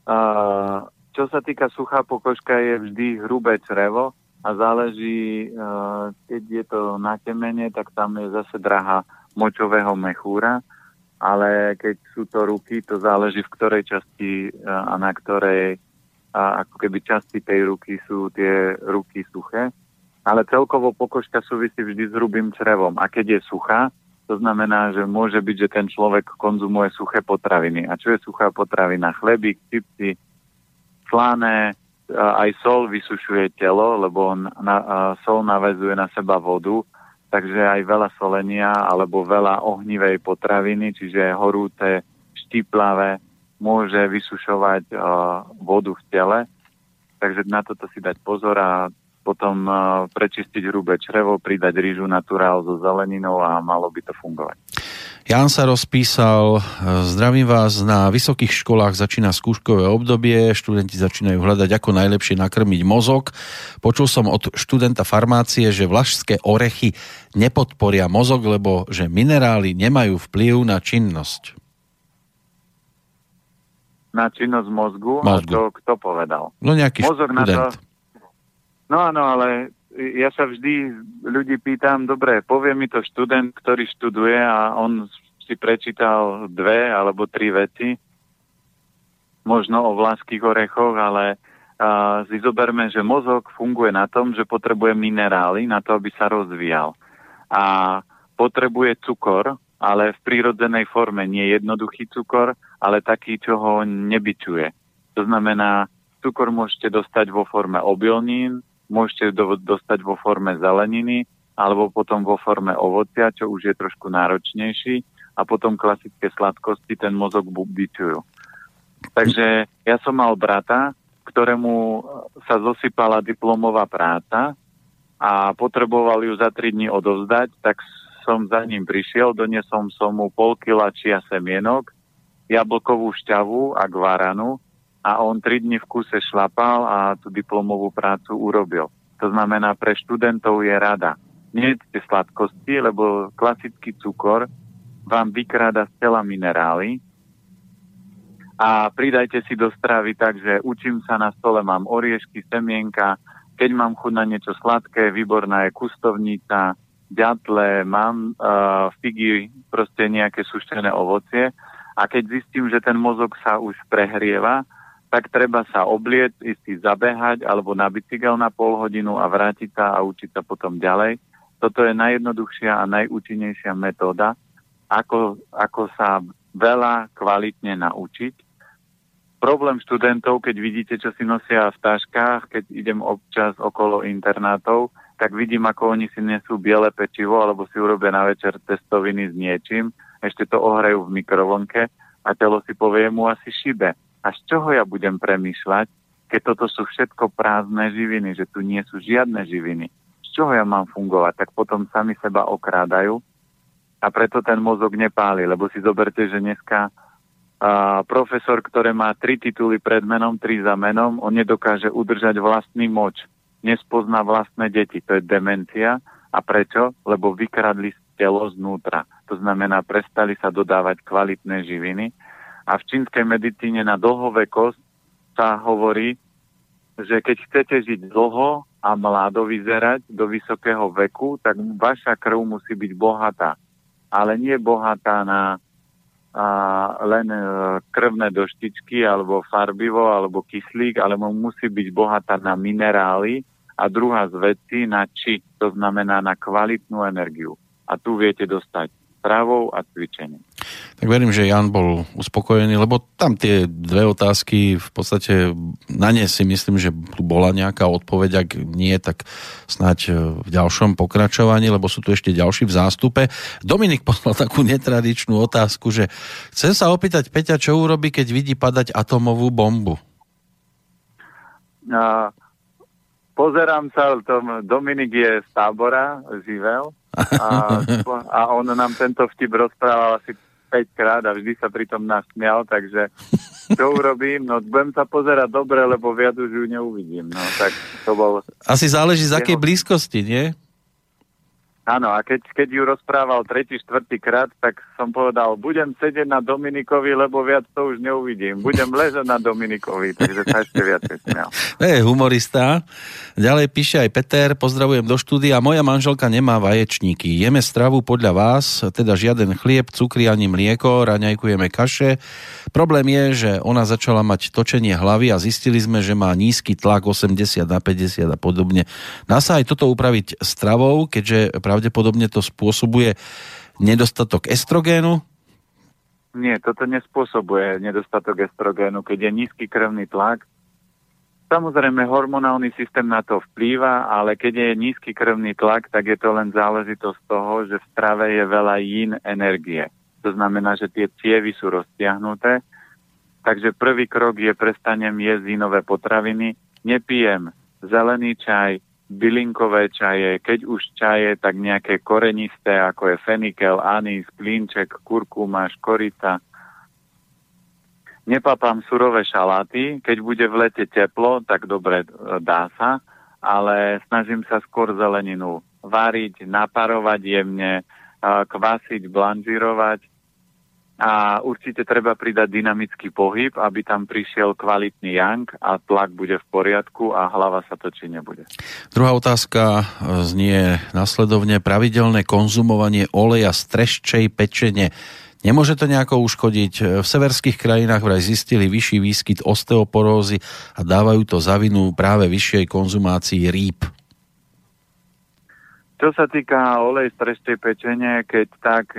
Uh, čo sa týka suchá pokožka, je vždy hrubé črevo a záleží, uh, keď je to na temene, tak tam je zase drahá močového mechúra, ale keď sú to ruky, to záleží v ktorej časti uh, a na ktorej a ako keby časti tej ruky sú tie ruky suché. Ale celkovo pokožka súvisí vždy s hrubým črevom. A keď je suchá, to znamená, že môže byť, že ten človek konzumuje suché potraviny. A čo je suchá potravina? Chlebík, čipsy, slané, aj sol vysušuje telo, lebo on na, sol navezuje na seba vodu, takže aj veľa solenia alebo veľa ohnivej potraviny, čiže horúce, štiplavé, môže vysušovať vodu v tele, takže na toto si dať pozor a potom uh, prečistiť hrubé črevo, pridať rýžu naturál so zeleninou a malo by to fungovať. Jan sa rozpísal, zdravím vás, na vysokých školách začína skúškové obdobie, študenti začínajú hľadať, ako najlepšie nakrmiť mozog. Počul som od študenta farmácie, že vlašské orechy nepodporia mozog, lebo že minerály nemajú vplyv na činnosť na činnosť mozgu, mozgu. a to kto povedal? No nejaký Mozog študent. na to... No áno, ale ja sa vždy ľudí pýtam, dobre, povie mi to študent, ktorý študuje a on si prečítal dve alebo tri veci, možno o vláských orechoch, ale uh, si zoberme, že mozog funguje na tom, že potrebuje minerály na to, aby sa rozvíjal. A potrebuje cukor, ale v prírodzenej forme, nie jednoduchý cukor, ale taký, čo ho nebyčuje. To znamená, cukor môžete dostať vo forme obilnín, môžete do, dostať vo forme zeleniny alebo potom vo forme ovocia, čo už je trošku náročnejší a potom klasické sladkosti ten mozog bytujú. Takže ja som mal brata, ktorému sa zosypala diplomová práca a potreboval ju za 3 dní odovzdať, tak som za ním prišiel, donesom som mu pol kila čia semienok, jablkovú šťavu a gvaranu a on 3 dní v kuse šlapal a tú diplomovú prácu urobil. To znamená, pre študentov je rada. Nejedzte sladkosti, lebo klasický cukor vám vykráda z tela minerály a pridajte si do stravy tak, že učím sa na stole, mám oriešky, semienka, keď mám chuť na niečo sladké, výborná je kustovnica, ďatle, mám uh, figy, proste nejaké sušené ovocie. A keď zistím, že ten mozog sa už prehrieva, tak treba sa obliec, ísť si zabehať alebo na bicykel na pol hodinu a vrátiť sa a učiť sa potom ďalej. Toto je najjednoduchšia a najúčinnejšia metóda, ako, ako sa veľa kvalitne naučiť problém študentov, keď vidíte, čo si nosia v taškách, keď idem občas okolo internátov, tak vidím, ako oni si nesú biele pečivo alebo si urobia na večer testoviny s niečím, ešte to ohrajú v mikrovlnke a telo si povie mu asi šibe. A z čoho ja budem premýšľať, keď toto sú všetko prázdne živiny, že tu nie sú žiadne živiny? Z čoho ja mám fungovať? Tak potom sami seba okrádajú a preto ten mozog nepáli, lebo si zoberte, že dneska a profesor, ktorý má tri tituly pred menom, tri za menom, on nedokáže udržať vlastný moč. Nespozná vlastné deti. To je demencia. A prečo? Lebo vykradli telo znútra. To znamená, prestali sa dodávať kvalitné živiny. A v čínskej medicíne na dlhovekosť sa hovorí, že keď chcete žiť dlho a mládo vyzerať do vysokého veku, tak vaša krv musí byť bohatá. Ale nie bohatá na a len e, krvné doštičky alebo farbivo alebo kyslík, ale musí byť bohatá na minerály a druhá z vecí na či, to znamená na kvalitnú energiu. A tu viete dostať stravou a cvičením. Tak verím, že Jan bol uspokojený, lebo tam tie dve otázky, v podstate na ne si myslím, že bola nejaká odpoveď, ak nie, tak snáď e, v ďalšom pokračovaní, lebo sú tu ešte ďalší v zástupe. Dominik poslal takú netradičnú otázku, že chcem sa opýtať Peťa, čo urobí, keď vidí padať atomovú bombu? A, pozerám sa, Dominik je z tábora, živel, a, a on nám tento vtip rozprával asi 5 krát a vždy sa pritom nasmial, takže čo urobím? No budem sa pozerať dobre, lebo viac už ju neuvidím. No tak to bol... Asi záleží z akej blízkosti, nie? Áno, a keď, keď ju rozprával tretí, štvrtý krát, tak som povedal, budem sedieť na Dominikovi, lebo viac to už neuvidím. Budem ležať na Dominikovi, takže sa ešte viac smial. Je humorista. Ďalej píše aj Peter, pozdravujem do štúdia. Moja manželka nemá vaječníky. Jeme stravu podľa vás, teda žiaden chlieb, cukry ani mlieko, raňajkujeme kaše. Problém je, že ona začala mať točenie hlavy a zistili sme, že má nízky tlak 80 na 50 a podobne. Dá sa aj toto upraviť stravou, keďže pravdepodobne to spôsobuje nedostatok estrogénu? Nie, toto nespôsobuje nedostatok estrogénu, keď je nízky krvný tlak. Samozrejme, hormonálny systém na to vplýva, ale keď je nízky krvný tlak, tak je to len záležitosť toho, že v strave je veľa jín energie. To znamená, že tie cievy sú roztiahnuté. Takže prvý krok je prestanem jesť ínové potraviny, nepijem zelený čaj, bylinkové čaje, keď už čaje, tak nejaké korenisté, ako je fenikel, anís, klínček, kurkuma, škorica. Nepapám surové šaláty, keď bude v lete teplo, tak dobre e, dá sa, ale snažím sa skôr zeleninu variť, naparovať jemne, kvasiť, blanžírovať a určite treba pridať dynamický pohyb, aby tam prišiel kvalitný yang a tlak bude v poriadku a hlava sa točí nebude. Druhá otázka znie nasledovne pravidelné konzumovanie oleja z treščej pečene. Nemôže to nejako uškodiť? V severských krajinách vraj zistili vyšší výskyt osteoporózy a dávajú to za vinu práve vyššej konzumácii rýb. Čo sa týka olej z treščej pečene, keď tak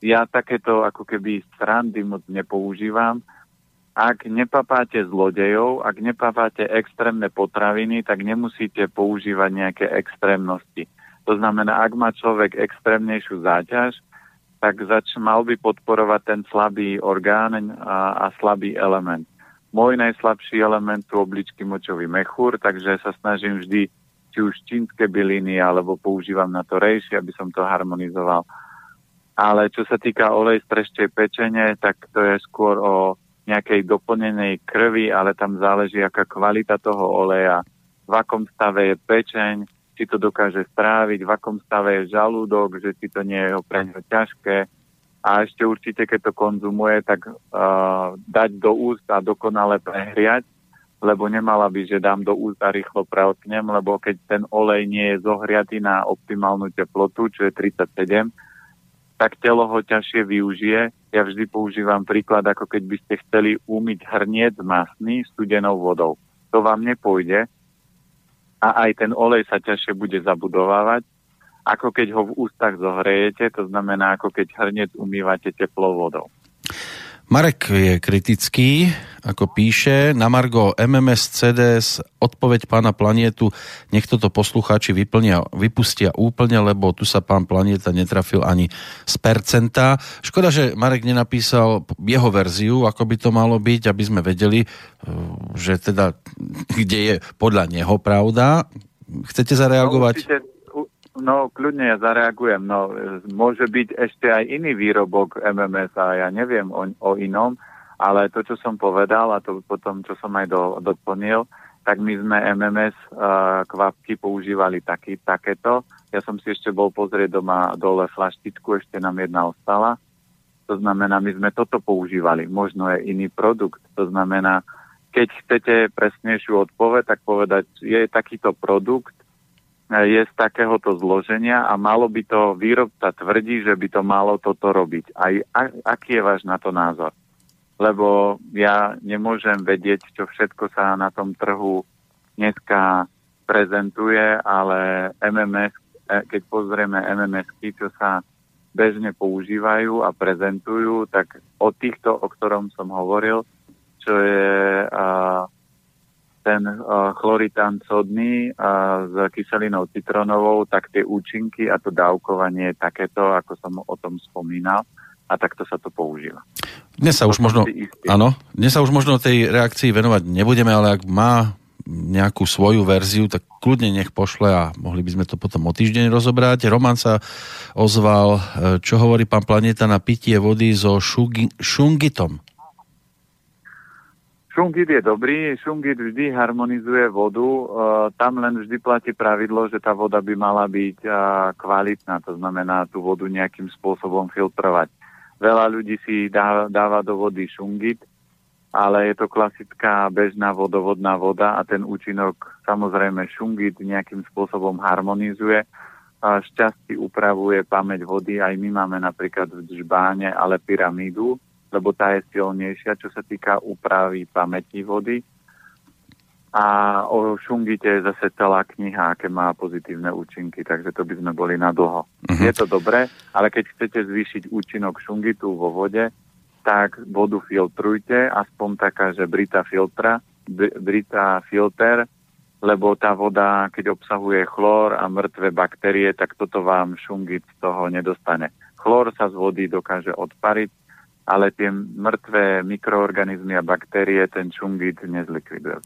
ja takéto ako keby strandy moc nepoužívam. ak nepapáte zlodejov, ak nepapáte extrémne potraviny, tak nemusíte používať nejaké extrémnosti. To znamená, ak má človek extrémnejšiu záťaž, tak zač mal by podporovať ten slabý orgán a, a slabý element. Môj najslabší element sú obličky močový mechúr, takže sa snažím vždy či už čínske byliny, alebo používam na to rejšie, aby som to harmonizoval. Ale čo sa týka olej z treščej pečene, tak to je skôr o nejakej doplnenej krvi, ale tam záleží, aká kvalita toho oleja, v akom stave je pečeň, či to dokáže stráviť, v akom stave je žalúdok, že si to nie je pre ňo ťažké. A ešte určite, keď to konzumuje, tak uh, dať do úst a dokonale prehriať, lebo nemala by, že dám do úst a rýchlo preotknem, lebo keď ten olej nie je zohriatý na optimálnu teplotu, čo je 37, tak telo ho ťažšie využije. Ja vždy používam príklad, ako keď by ste chceli umyť hrniec masný studenou vodou. To vám nepôjde, a aj ten olej sa ťažšie bude zabudovávať, ako keď ho v ústach zohrejete, to znamená, ako keď hrnec umývate teplou vodou. Marek je kritický, ako píše, na Margo MMS CDS odpoveď pána Planietu, nech toto poslucháči vyplnia, vypustia úplne, lebo tu sa pán Planieta netrafil ani z percenta. Škoda, že Marek nenapísal jeho verziu, ako by to malo byť, aby sme vedeli, eh, že teda, kde je podľa neho pravda. Chcete zareagovať? No, No, kľudne ja zareagujem. No, môže byť ešte aj iný výrobok MMS a ja neviem o, o inom, ale to, čo som povedal a to potom, čo som aj do, doplnil, tak my sme MMS uh, kvapky používali taký, takéto. Ja som si ešte bol pozrieť doma dole flaštičku, ešte nám jedna ostala. To znamená, my sme toto používali. Možno je iný produkt. To znamená, keď chcete presnejšiu odpoveď, tak povedať, je takýto produkt, je z takéhoto zloženia a malo by to, výrobca tvrdí, že by to malo toto robiť. Aj, a, aký je váš na to názor? Lebo ja nemôžem vedieť, čo všetko sa na tom trhu dneska prezentuje, ale MMS, e, keď pozrieme MMSky, čo sa bežne používajú a prezentujú, tak o týchto, o ktorom som hovoril, čo je uh, ten uh, chloritán sodný uh, s kyselinou citronovou, tak tie účinky a to dávkovanie je takéto, ako som o tom spomínal a takto sa to používa. Dnes sa už možno, áno, dnes sa už možno tej reakcii venovať nebudeme, ale ak má nejakú svoju verziu, tak kľudne nech pošle a mohli by sme to potom o týždeň rozobrať. Roman sa ozval, e, čo hovorí pán Planeta na pitie vody so šungitom. Šungit je dobrý, šungit vždy harmonizuje vodu, e, tam len vždy platí pravidlo, že tá voda by mala byť e, kvalitná, to znamená tú vodu nejakým spôsobom filtrovať. Veľa ľudí si dá, dáva do vody šungit, ale je to klasická bežná vodovodná voda a ten účinok samozrejme šungit nejakým spôsobom harmonizuje. A šťastí upravuje pamäť vody, aj my máme napríklad v Žbáne, ale pyramídu, lebo tá je silnejšia, čo sa týka úpravy pamäti vody. A o šungite je zase celá kniha, aké má pozitívne účinky, takže to by sme boli na dlho. Uh-huh. Je to dobré, ale keď chcete zvýšiť účinok šungitu vo vode, tak vodu filtrujte, aspoň taká, že brita filtra, brita filter, lebo tá voda, keď obsahuje chlór a mŕtve baktérie, tak toto vám šungit z toho nedostane. Chlór sa z vody dokáže odpariť, ale tie mŕtvé mikroorganizmy a baktérie ten čungit nezlikviduje.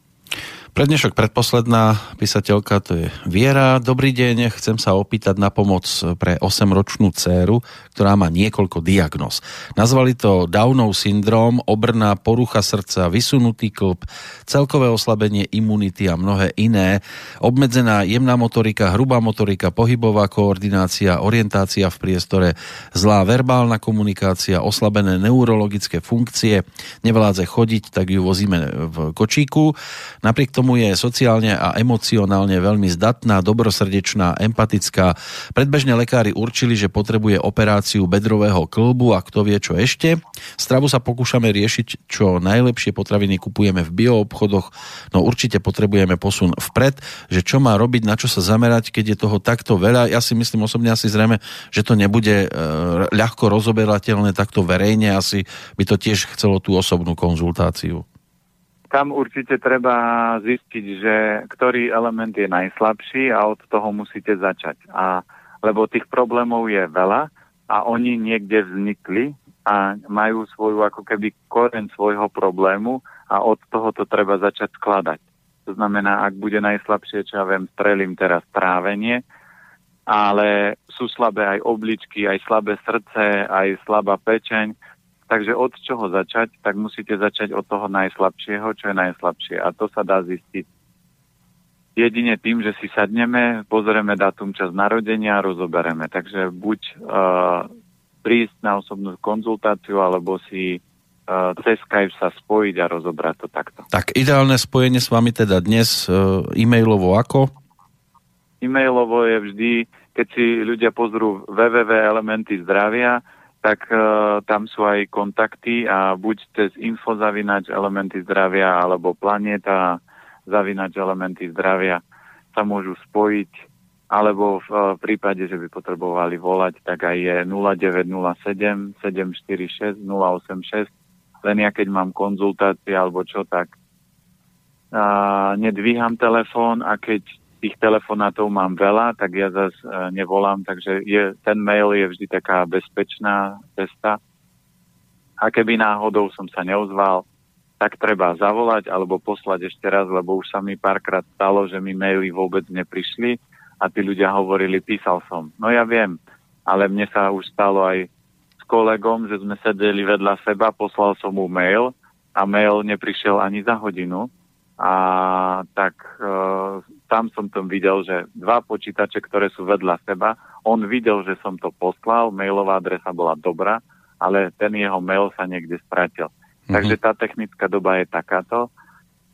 Prednešok predposledná písateľka to je Viera. Dobrý deň, chcem sa opýtať na pomoc pre 8-ročnú dceru, ktorá má niekoľko diagnóz. Nazvali to Downov syndrom, obrná porucha srdca, vysunutý klb, celkové oslabenie imunity a mnohé iné, obmedzená jemná motorika, hrubá motorika, pohybová koordinácia, orientácia v priestore, zlá verbálna komunikácia, oslabené neurologické funkcie, nevládze chodiť, tak ju vozíme v kočíku. Napriek tomu tomu je sociálne a emocionálne veľmi zdatná, dobrosrdečná, empatická. Predbežne lekári určili, že potrebuje operáciu bedrového klbu a kto vie čo ešte. Stravu sa pokúšame riešiť čo najlepšie potraviny kupujeme v bioobchodoch, no určite potrebujeme posun vpred, že čo má robiť, na čo sa zamerať, keď je toho takto veľa. Ja si myslím osobne asi zrejme, že to nebude e, ľahko rozoberateľné takto verejne, asi by to tiež chcelo tú osobnú konzultáciu tam určite treba zistiť, že ktorý element je najslabší a od toho musíte začať. A, lebo tých problémov je veľa a oni niekde vznikli a majú svoju ako keby koren svojho problému a od toho to treba začať skladať. To znamená, ak bude najslabšie, čo ja viem, strelím teraz trávenie, ale sú slabé aj obličky, aj slabé srdce, aj slabá pečeň, Takže od čoho začať, tak musíte začať od toho najslabšieho, čo je najslabšie. A to sa dá zistiť jedine tým, že si sadneme, pozrieme dátum čas narodenia a rozobereme. Takže buď uh, prísť na osobnú konzultáciu, alebo si uh, cez Skype sa spojiť a rozobrať to takto. Tak ideálne spojenie s vami teda dnes uh, e-mailovo ako? E-mailovo je vždy, keď si ľudia pozrú www.elementy zdravia, tak uh, tam sú aj kontakty a buď cez info zavinač elementy zdravia alebo planeta zavinač elementy zdravia sa môžu spojiť alebo v uh, prípade, že by potrebovali volať, tak aj je 0907 746 086 len ja keď mám konzultácie alebo čo, tak uh, nedvíham telefón a keď tých telefonátov mám veľa, tak ja zase nevolám, takže je, ten mail je vždy taká bezpečná cesta. A keby náhodou som sa neozval, tak treba zavolať alebo poslať ešte raz, lebo už sa mi párkrát stalo, že mi maily vôbec neprišli a tí ľudia hovorili, písal som. No ja viem, ale mne sa už stalo aj s kolegom, že sme sedeli vedľa seba, poslal som mu mail a mail neprišiel ani za hodinu a tak e, tam som tom videl, že dva počítače, ktoré sú vedľa seba, on videl, že som to poslal, mailová adresa bola dobrá, ale ten jeho mail sa niekde stratil. Mm-hmm. Takže tá technická doba je takáto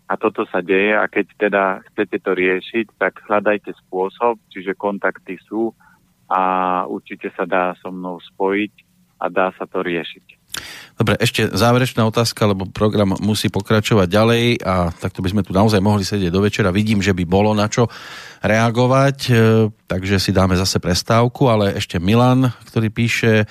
a toto sa deje a keď teda chcete to riešiť, tak hľadajte spôsob, čiže kontakty sú a určite sa dá so mnou spojiť a dá sa to riešiť. Dobre, ešte záverečná otázka, lebo program musí pokračovať ďalej a takto by sme tu naozaj mohli sedieť do večera. Vidím, že by bolo na čo reagovať, e, takže si dáme zase prestávku, ale ešte Milan, ktorý píše,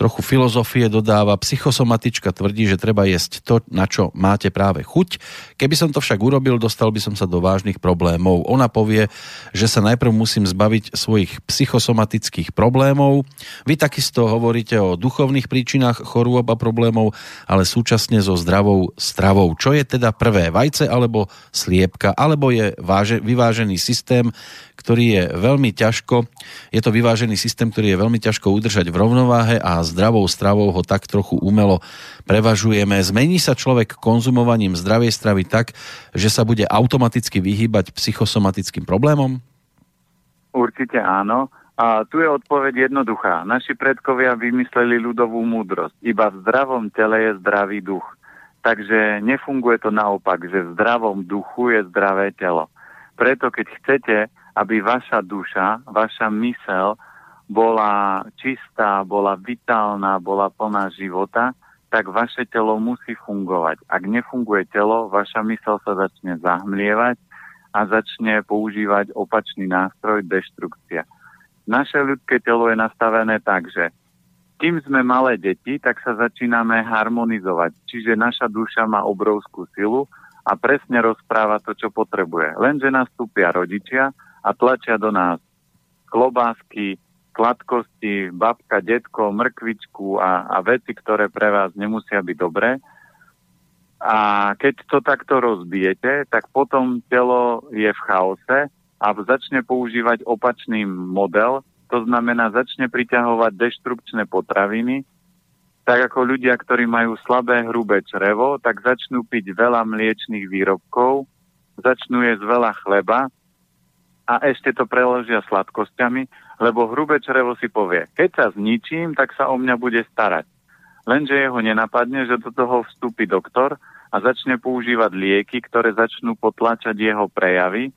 trochu filozofie dodáva, psychosomatička tvrdí, že treba jesť to, na čo máte práve chuť. Keby som to však urobil, dostal by som sa do vážnych problémov. Ona povie, že sa najprv musím zbaviť svojich psychosomatických problémov. Vy takisto hovoríte o duchovných príčinách chorôb a problémov, ale súčasne so zdravou stravou. Čo je teda prvé, vajce alebo sliepka, alebo je váže, vyvážený systém, ktorý je veľmi ťažko, je to vyvážený systém, ktorý je veľmi ťažko udržať v rovnováhe a zdravou stravou ho tak trochu umelo prevažujeme. Zmení sa človek konzumovaním zdravej stravy tak, že sa bude automaticky vyhýbať psychosomatickým problémom? Určite áno. A tu je odpoveď jednoduchá. Naši predkovia vymysleli ľudovú múdrosť. Iba v zdravom tele je zdravý duch. Takže nefunguje to naopak, že v zdravom duchu je zdravé telo. Preto keď chcete aby vaša duša, vaša mysel bola čistá, bola vitálna, bola plná života, tak vaše telo musí fungovať. Ak nefunguje telo, vaša mysel sa začne zahmlievať a začne používať opačný nástroj deštrukcia. Naše ľudské telo je nastavené tak, že kým sme malé deti, tak sa začíname harmonizovať. Čiže naša duša má obrovskú silu a presne rozpráva to, čo potrebuje. Lenže nastúpia rodičia, a tlačia do nás klobásky, kladkosti, babka, detko, mrkvičku a, a veci, ktoré pre vás nemusia byť dobré. A keď to takto rozbijete, tak potom telo je v chaose a začne používať opačný model, to znamená začne priťahovať deštrukčné potraviny, tak ako ľudia, ktorí majú slabé hrubé črevo, tak začnú piť veľa mliečných výrobkov, začnú jesť veľa chleba a ešte to preložia sladkosťami, lebo hrubé črevo si povie, keď sa zničím, tak sa o mňa bude starať. Lenže jeho nenapadne, že do toho vstúpi doktor a začne používať lieky, ktoré začnú potlačať jeho prejavy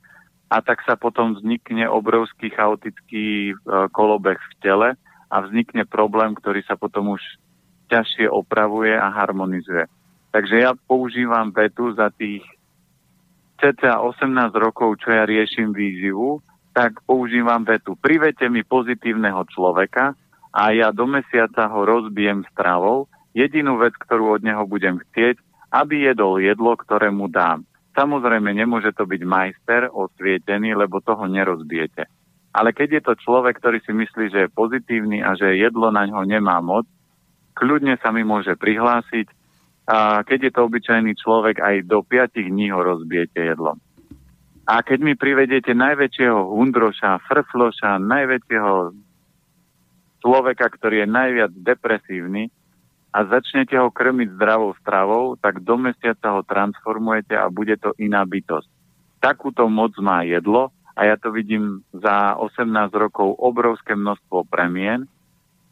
a tak sa potom vznikne obrovský chaotický e, kolobeh v tele a vznikne problém, ktorý sa potom už ťažšie opravuje a harmonizuje. Takže ja používam vetu za tých cca 18 rokov, čo ja riešim výživu, tak používam vetu. Privete mi pozitívneho človeka a ja do mesiaca ho rozbijem stravou. Jedinú vec, ktorú od neho budem chcieť, aby jedol jedlo, ktoré mu dám. Samozrejme, nemôže to byť majster osvietený, lebo toho nerozbijete. Ale keď je to človek, ktorý si myslí, že je pozitívny a že jedlo na ňo nemá moc, kľudne sa mi môže prihlásiť a keď je to obyčajný človek, aj do 5 dní ho rozbijete jedlom. A keď mi privedete najväčšieho hundroša, frfloša, najväčšieho človeka, ktorý je najviac depresívny a začnete ho krmiť zdravou stravou, tak do mesiaca ho transformujete a bude to iná bytosť. Takúto moc má jedlo a ja to vidím za 18 rokov obrovské množstvo premien.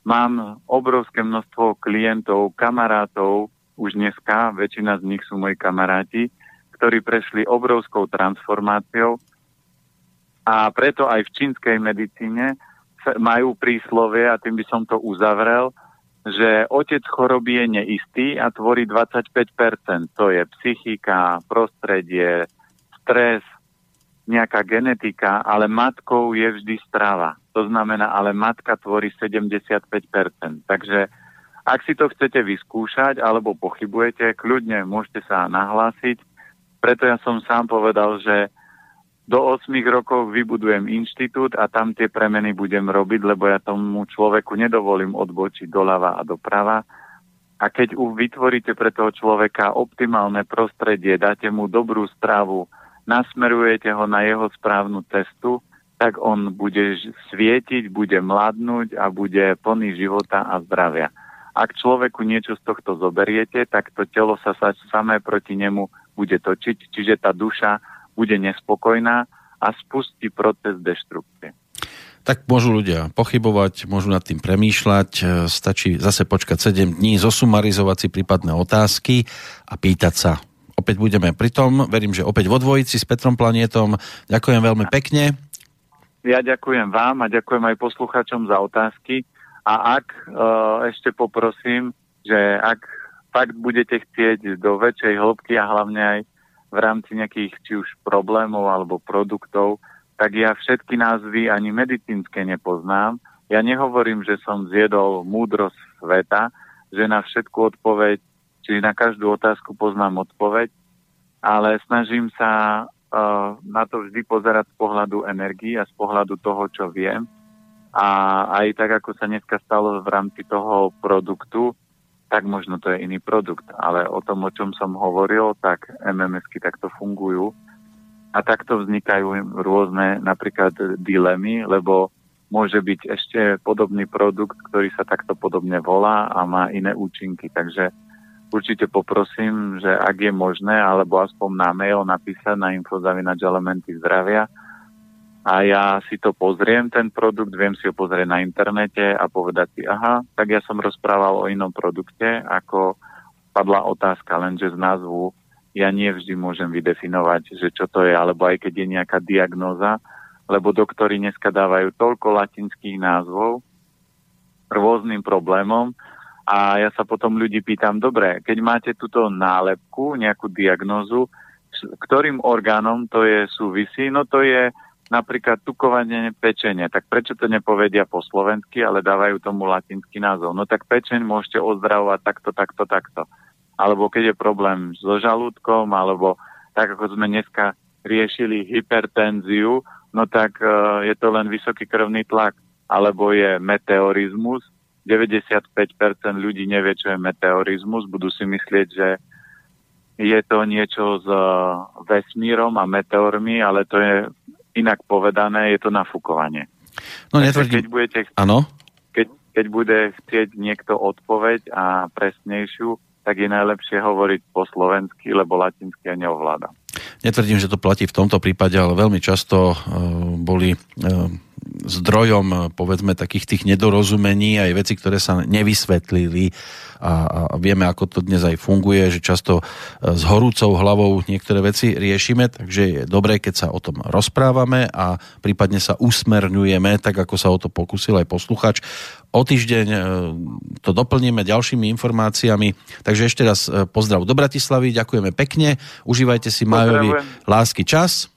Mám obrovské množstvo klientov, kamarátov, už dneska, väčšina z nich sú moji kamaráti, ktorí prešli obrovskou transformáciou a preto aj v čínskej medicíne majú príslovie, a tým by som to uzavrel, že otec choroby je neistý a tvorí 25%. To je psychika, prostredie, stres, nejaká genetika, ale matkou je vždy strava. To znamená, ale matka tvorí 75%. Takže ak si to chcete vyskúšať alebo pochybujete, kľudne môžete sa nahlásiť preto ja som sám povedal, že do 8 rokov vybudujem inštitút a tam tie premeny budem robiť, lebo ja tomu človeku nedovolím odbočiť doľava a doprava. A keď vytvoríte pre toho človeka optimálne prostredie, dáte mu dobrú správu, nasmerujete ho na jeho správnu cestu, tak on bude svietiť, bude mladnúť a bude plný života a zdravia. Ak človeku niečo z tohto zoberiete, tak to telo sa samé proti nemu bude točiť, čiže tá duša bude nespokojná a spustí proces deštrukcie. Tak môžu ľudia pochybovať, môžu nad tým premýšľať, e, stačí zase počkať 7 dní, zosumarizovať si prípadné otázky a pýtať sa. Opäť budeme pri tom, verím, že opäť vo dvojici s Petrom Planietom. Ďakujem veľmi pekne. Ja ďakujem vám a ďakujem aj posluchačom za otázky. A ak e, ešte poprosím, že ak fakt budete chcieť do väčšej hĺbky a hlavne aj v rámci nejakých či už problémov alebo produktov, tak ja všetky názvy ani medicínske nepoznám. Ja nehovorím, že som zjedol múdrosť sveta, že na všetku odpoveď, či na každú otázku poznám odpoveď, ale snažím sa na to vždy pozerať z pohľadu energii a z pohľadu toho, čo viem. A aj tak, ako sa dneska stalo v rámci toho produktu, tak možno to je iný produkt. Ale o tom, o čom som hovoril, tak MMSky takto fungujú. A takto vznikajú rôzne napríklad dilemy, lebo môže byť ešte podobný produkt, ktorý sa takto podobne volá a má iné účinky. Takže určite poprosím, že ak je možné, alebo aspoň na mail napísať na infozavinač elementy zdravia, a ja si to pozriem, ten produkt, viem si ho pozrieť na internete a povedať si, aha, tak ja som rozprával o inom produkte, ako padla otázka, lenže z názvu ja nie vždy môžem vydefinovať, že čo to je, alebo aj keď je nejaká diagnóza, lebo doktori dneska dávajú toľko latinských názvov rôznym problémom a ja sa potom ľudí pýtam, dobre, keď máte túto nálepku, nejakú diagnózu, ktorým orgánom to je súvisí, no to je napríklad tukovanie pečenie, tak prečo to nepovedia po slovensky, ale dávajú tomu latinský názov? No tak pečeň môžete ozdravovať takto, takto, takto. Alebo keď je problém so žalúdkom, alebo tak ako sme dneska riešili hypertenziu, no tak uh, je to len vysoký krvný tlak. Alebo je meteorizmus, 95% ľudí nevie, čo je meteorizmus, budú si myslieť, že je to niečo s vesmírom a meteormi, ale to je Inak povedané, je to nafúkovanie. No netvrdím. Keď budete, ano? Keď, keď bude chcieť niekto odpoveď a presnejšiu, tak je najlepšie hovoriť po slovensky, lebo latinsky ja neovládam. Netvrdím, že to platí v tomto prípade, ale veľmi často uh, boli uh, zdrojom povedzme takých tých nedorozumení aj veci, ktoré sa nevysvetlili a, a vieme, ako to dnes aj funguje, že často e, s horúcou hlavou niektoré veci riešime, takže je dobré, keď sa o tom rozprávame a prípadne sa usmerňujeme, tak ako sa o to pokusil aj posluchač. O týždeň e, to doplníme ďalšími informáciami. Takže ešte raz pozdrav do Bratislavy, ďakujeme pekne, užívajte si Majovi lásky čas.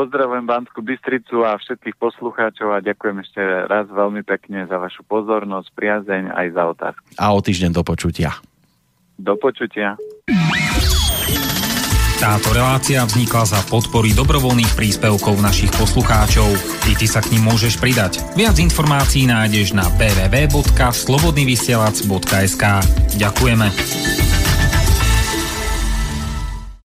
Pozdravujem Banskú Bystricu a všetkých poslucháčov a ďakujem ešte raz veľmi pekne za vašu pozornosť, priazeň aj za otázky. A o týždeň do počutia. Do počutia. Táto relácia vznikla za podpory dobrovoľných príspevkov našich poslucháčov. I ty sa k ním môžeš pridať. Viac informácií nájdeš na www.slobodnyvysielac.sk Ďakujeme.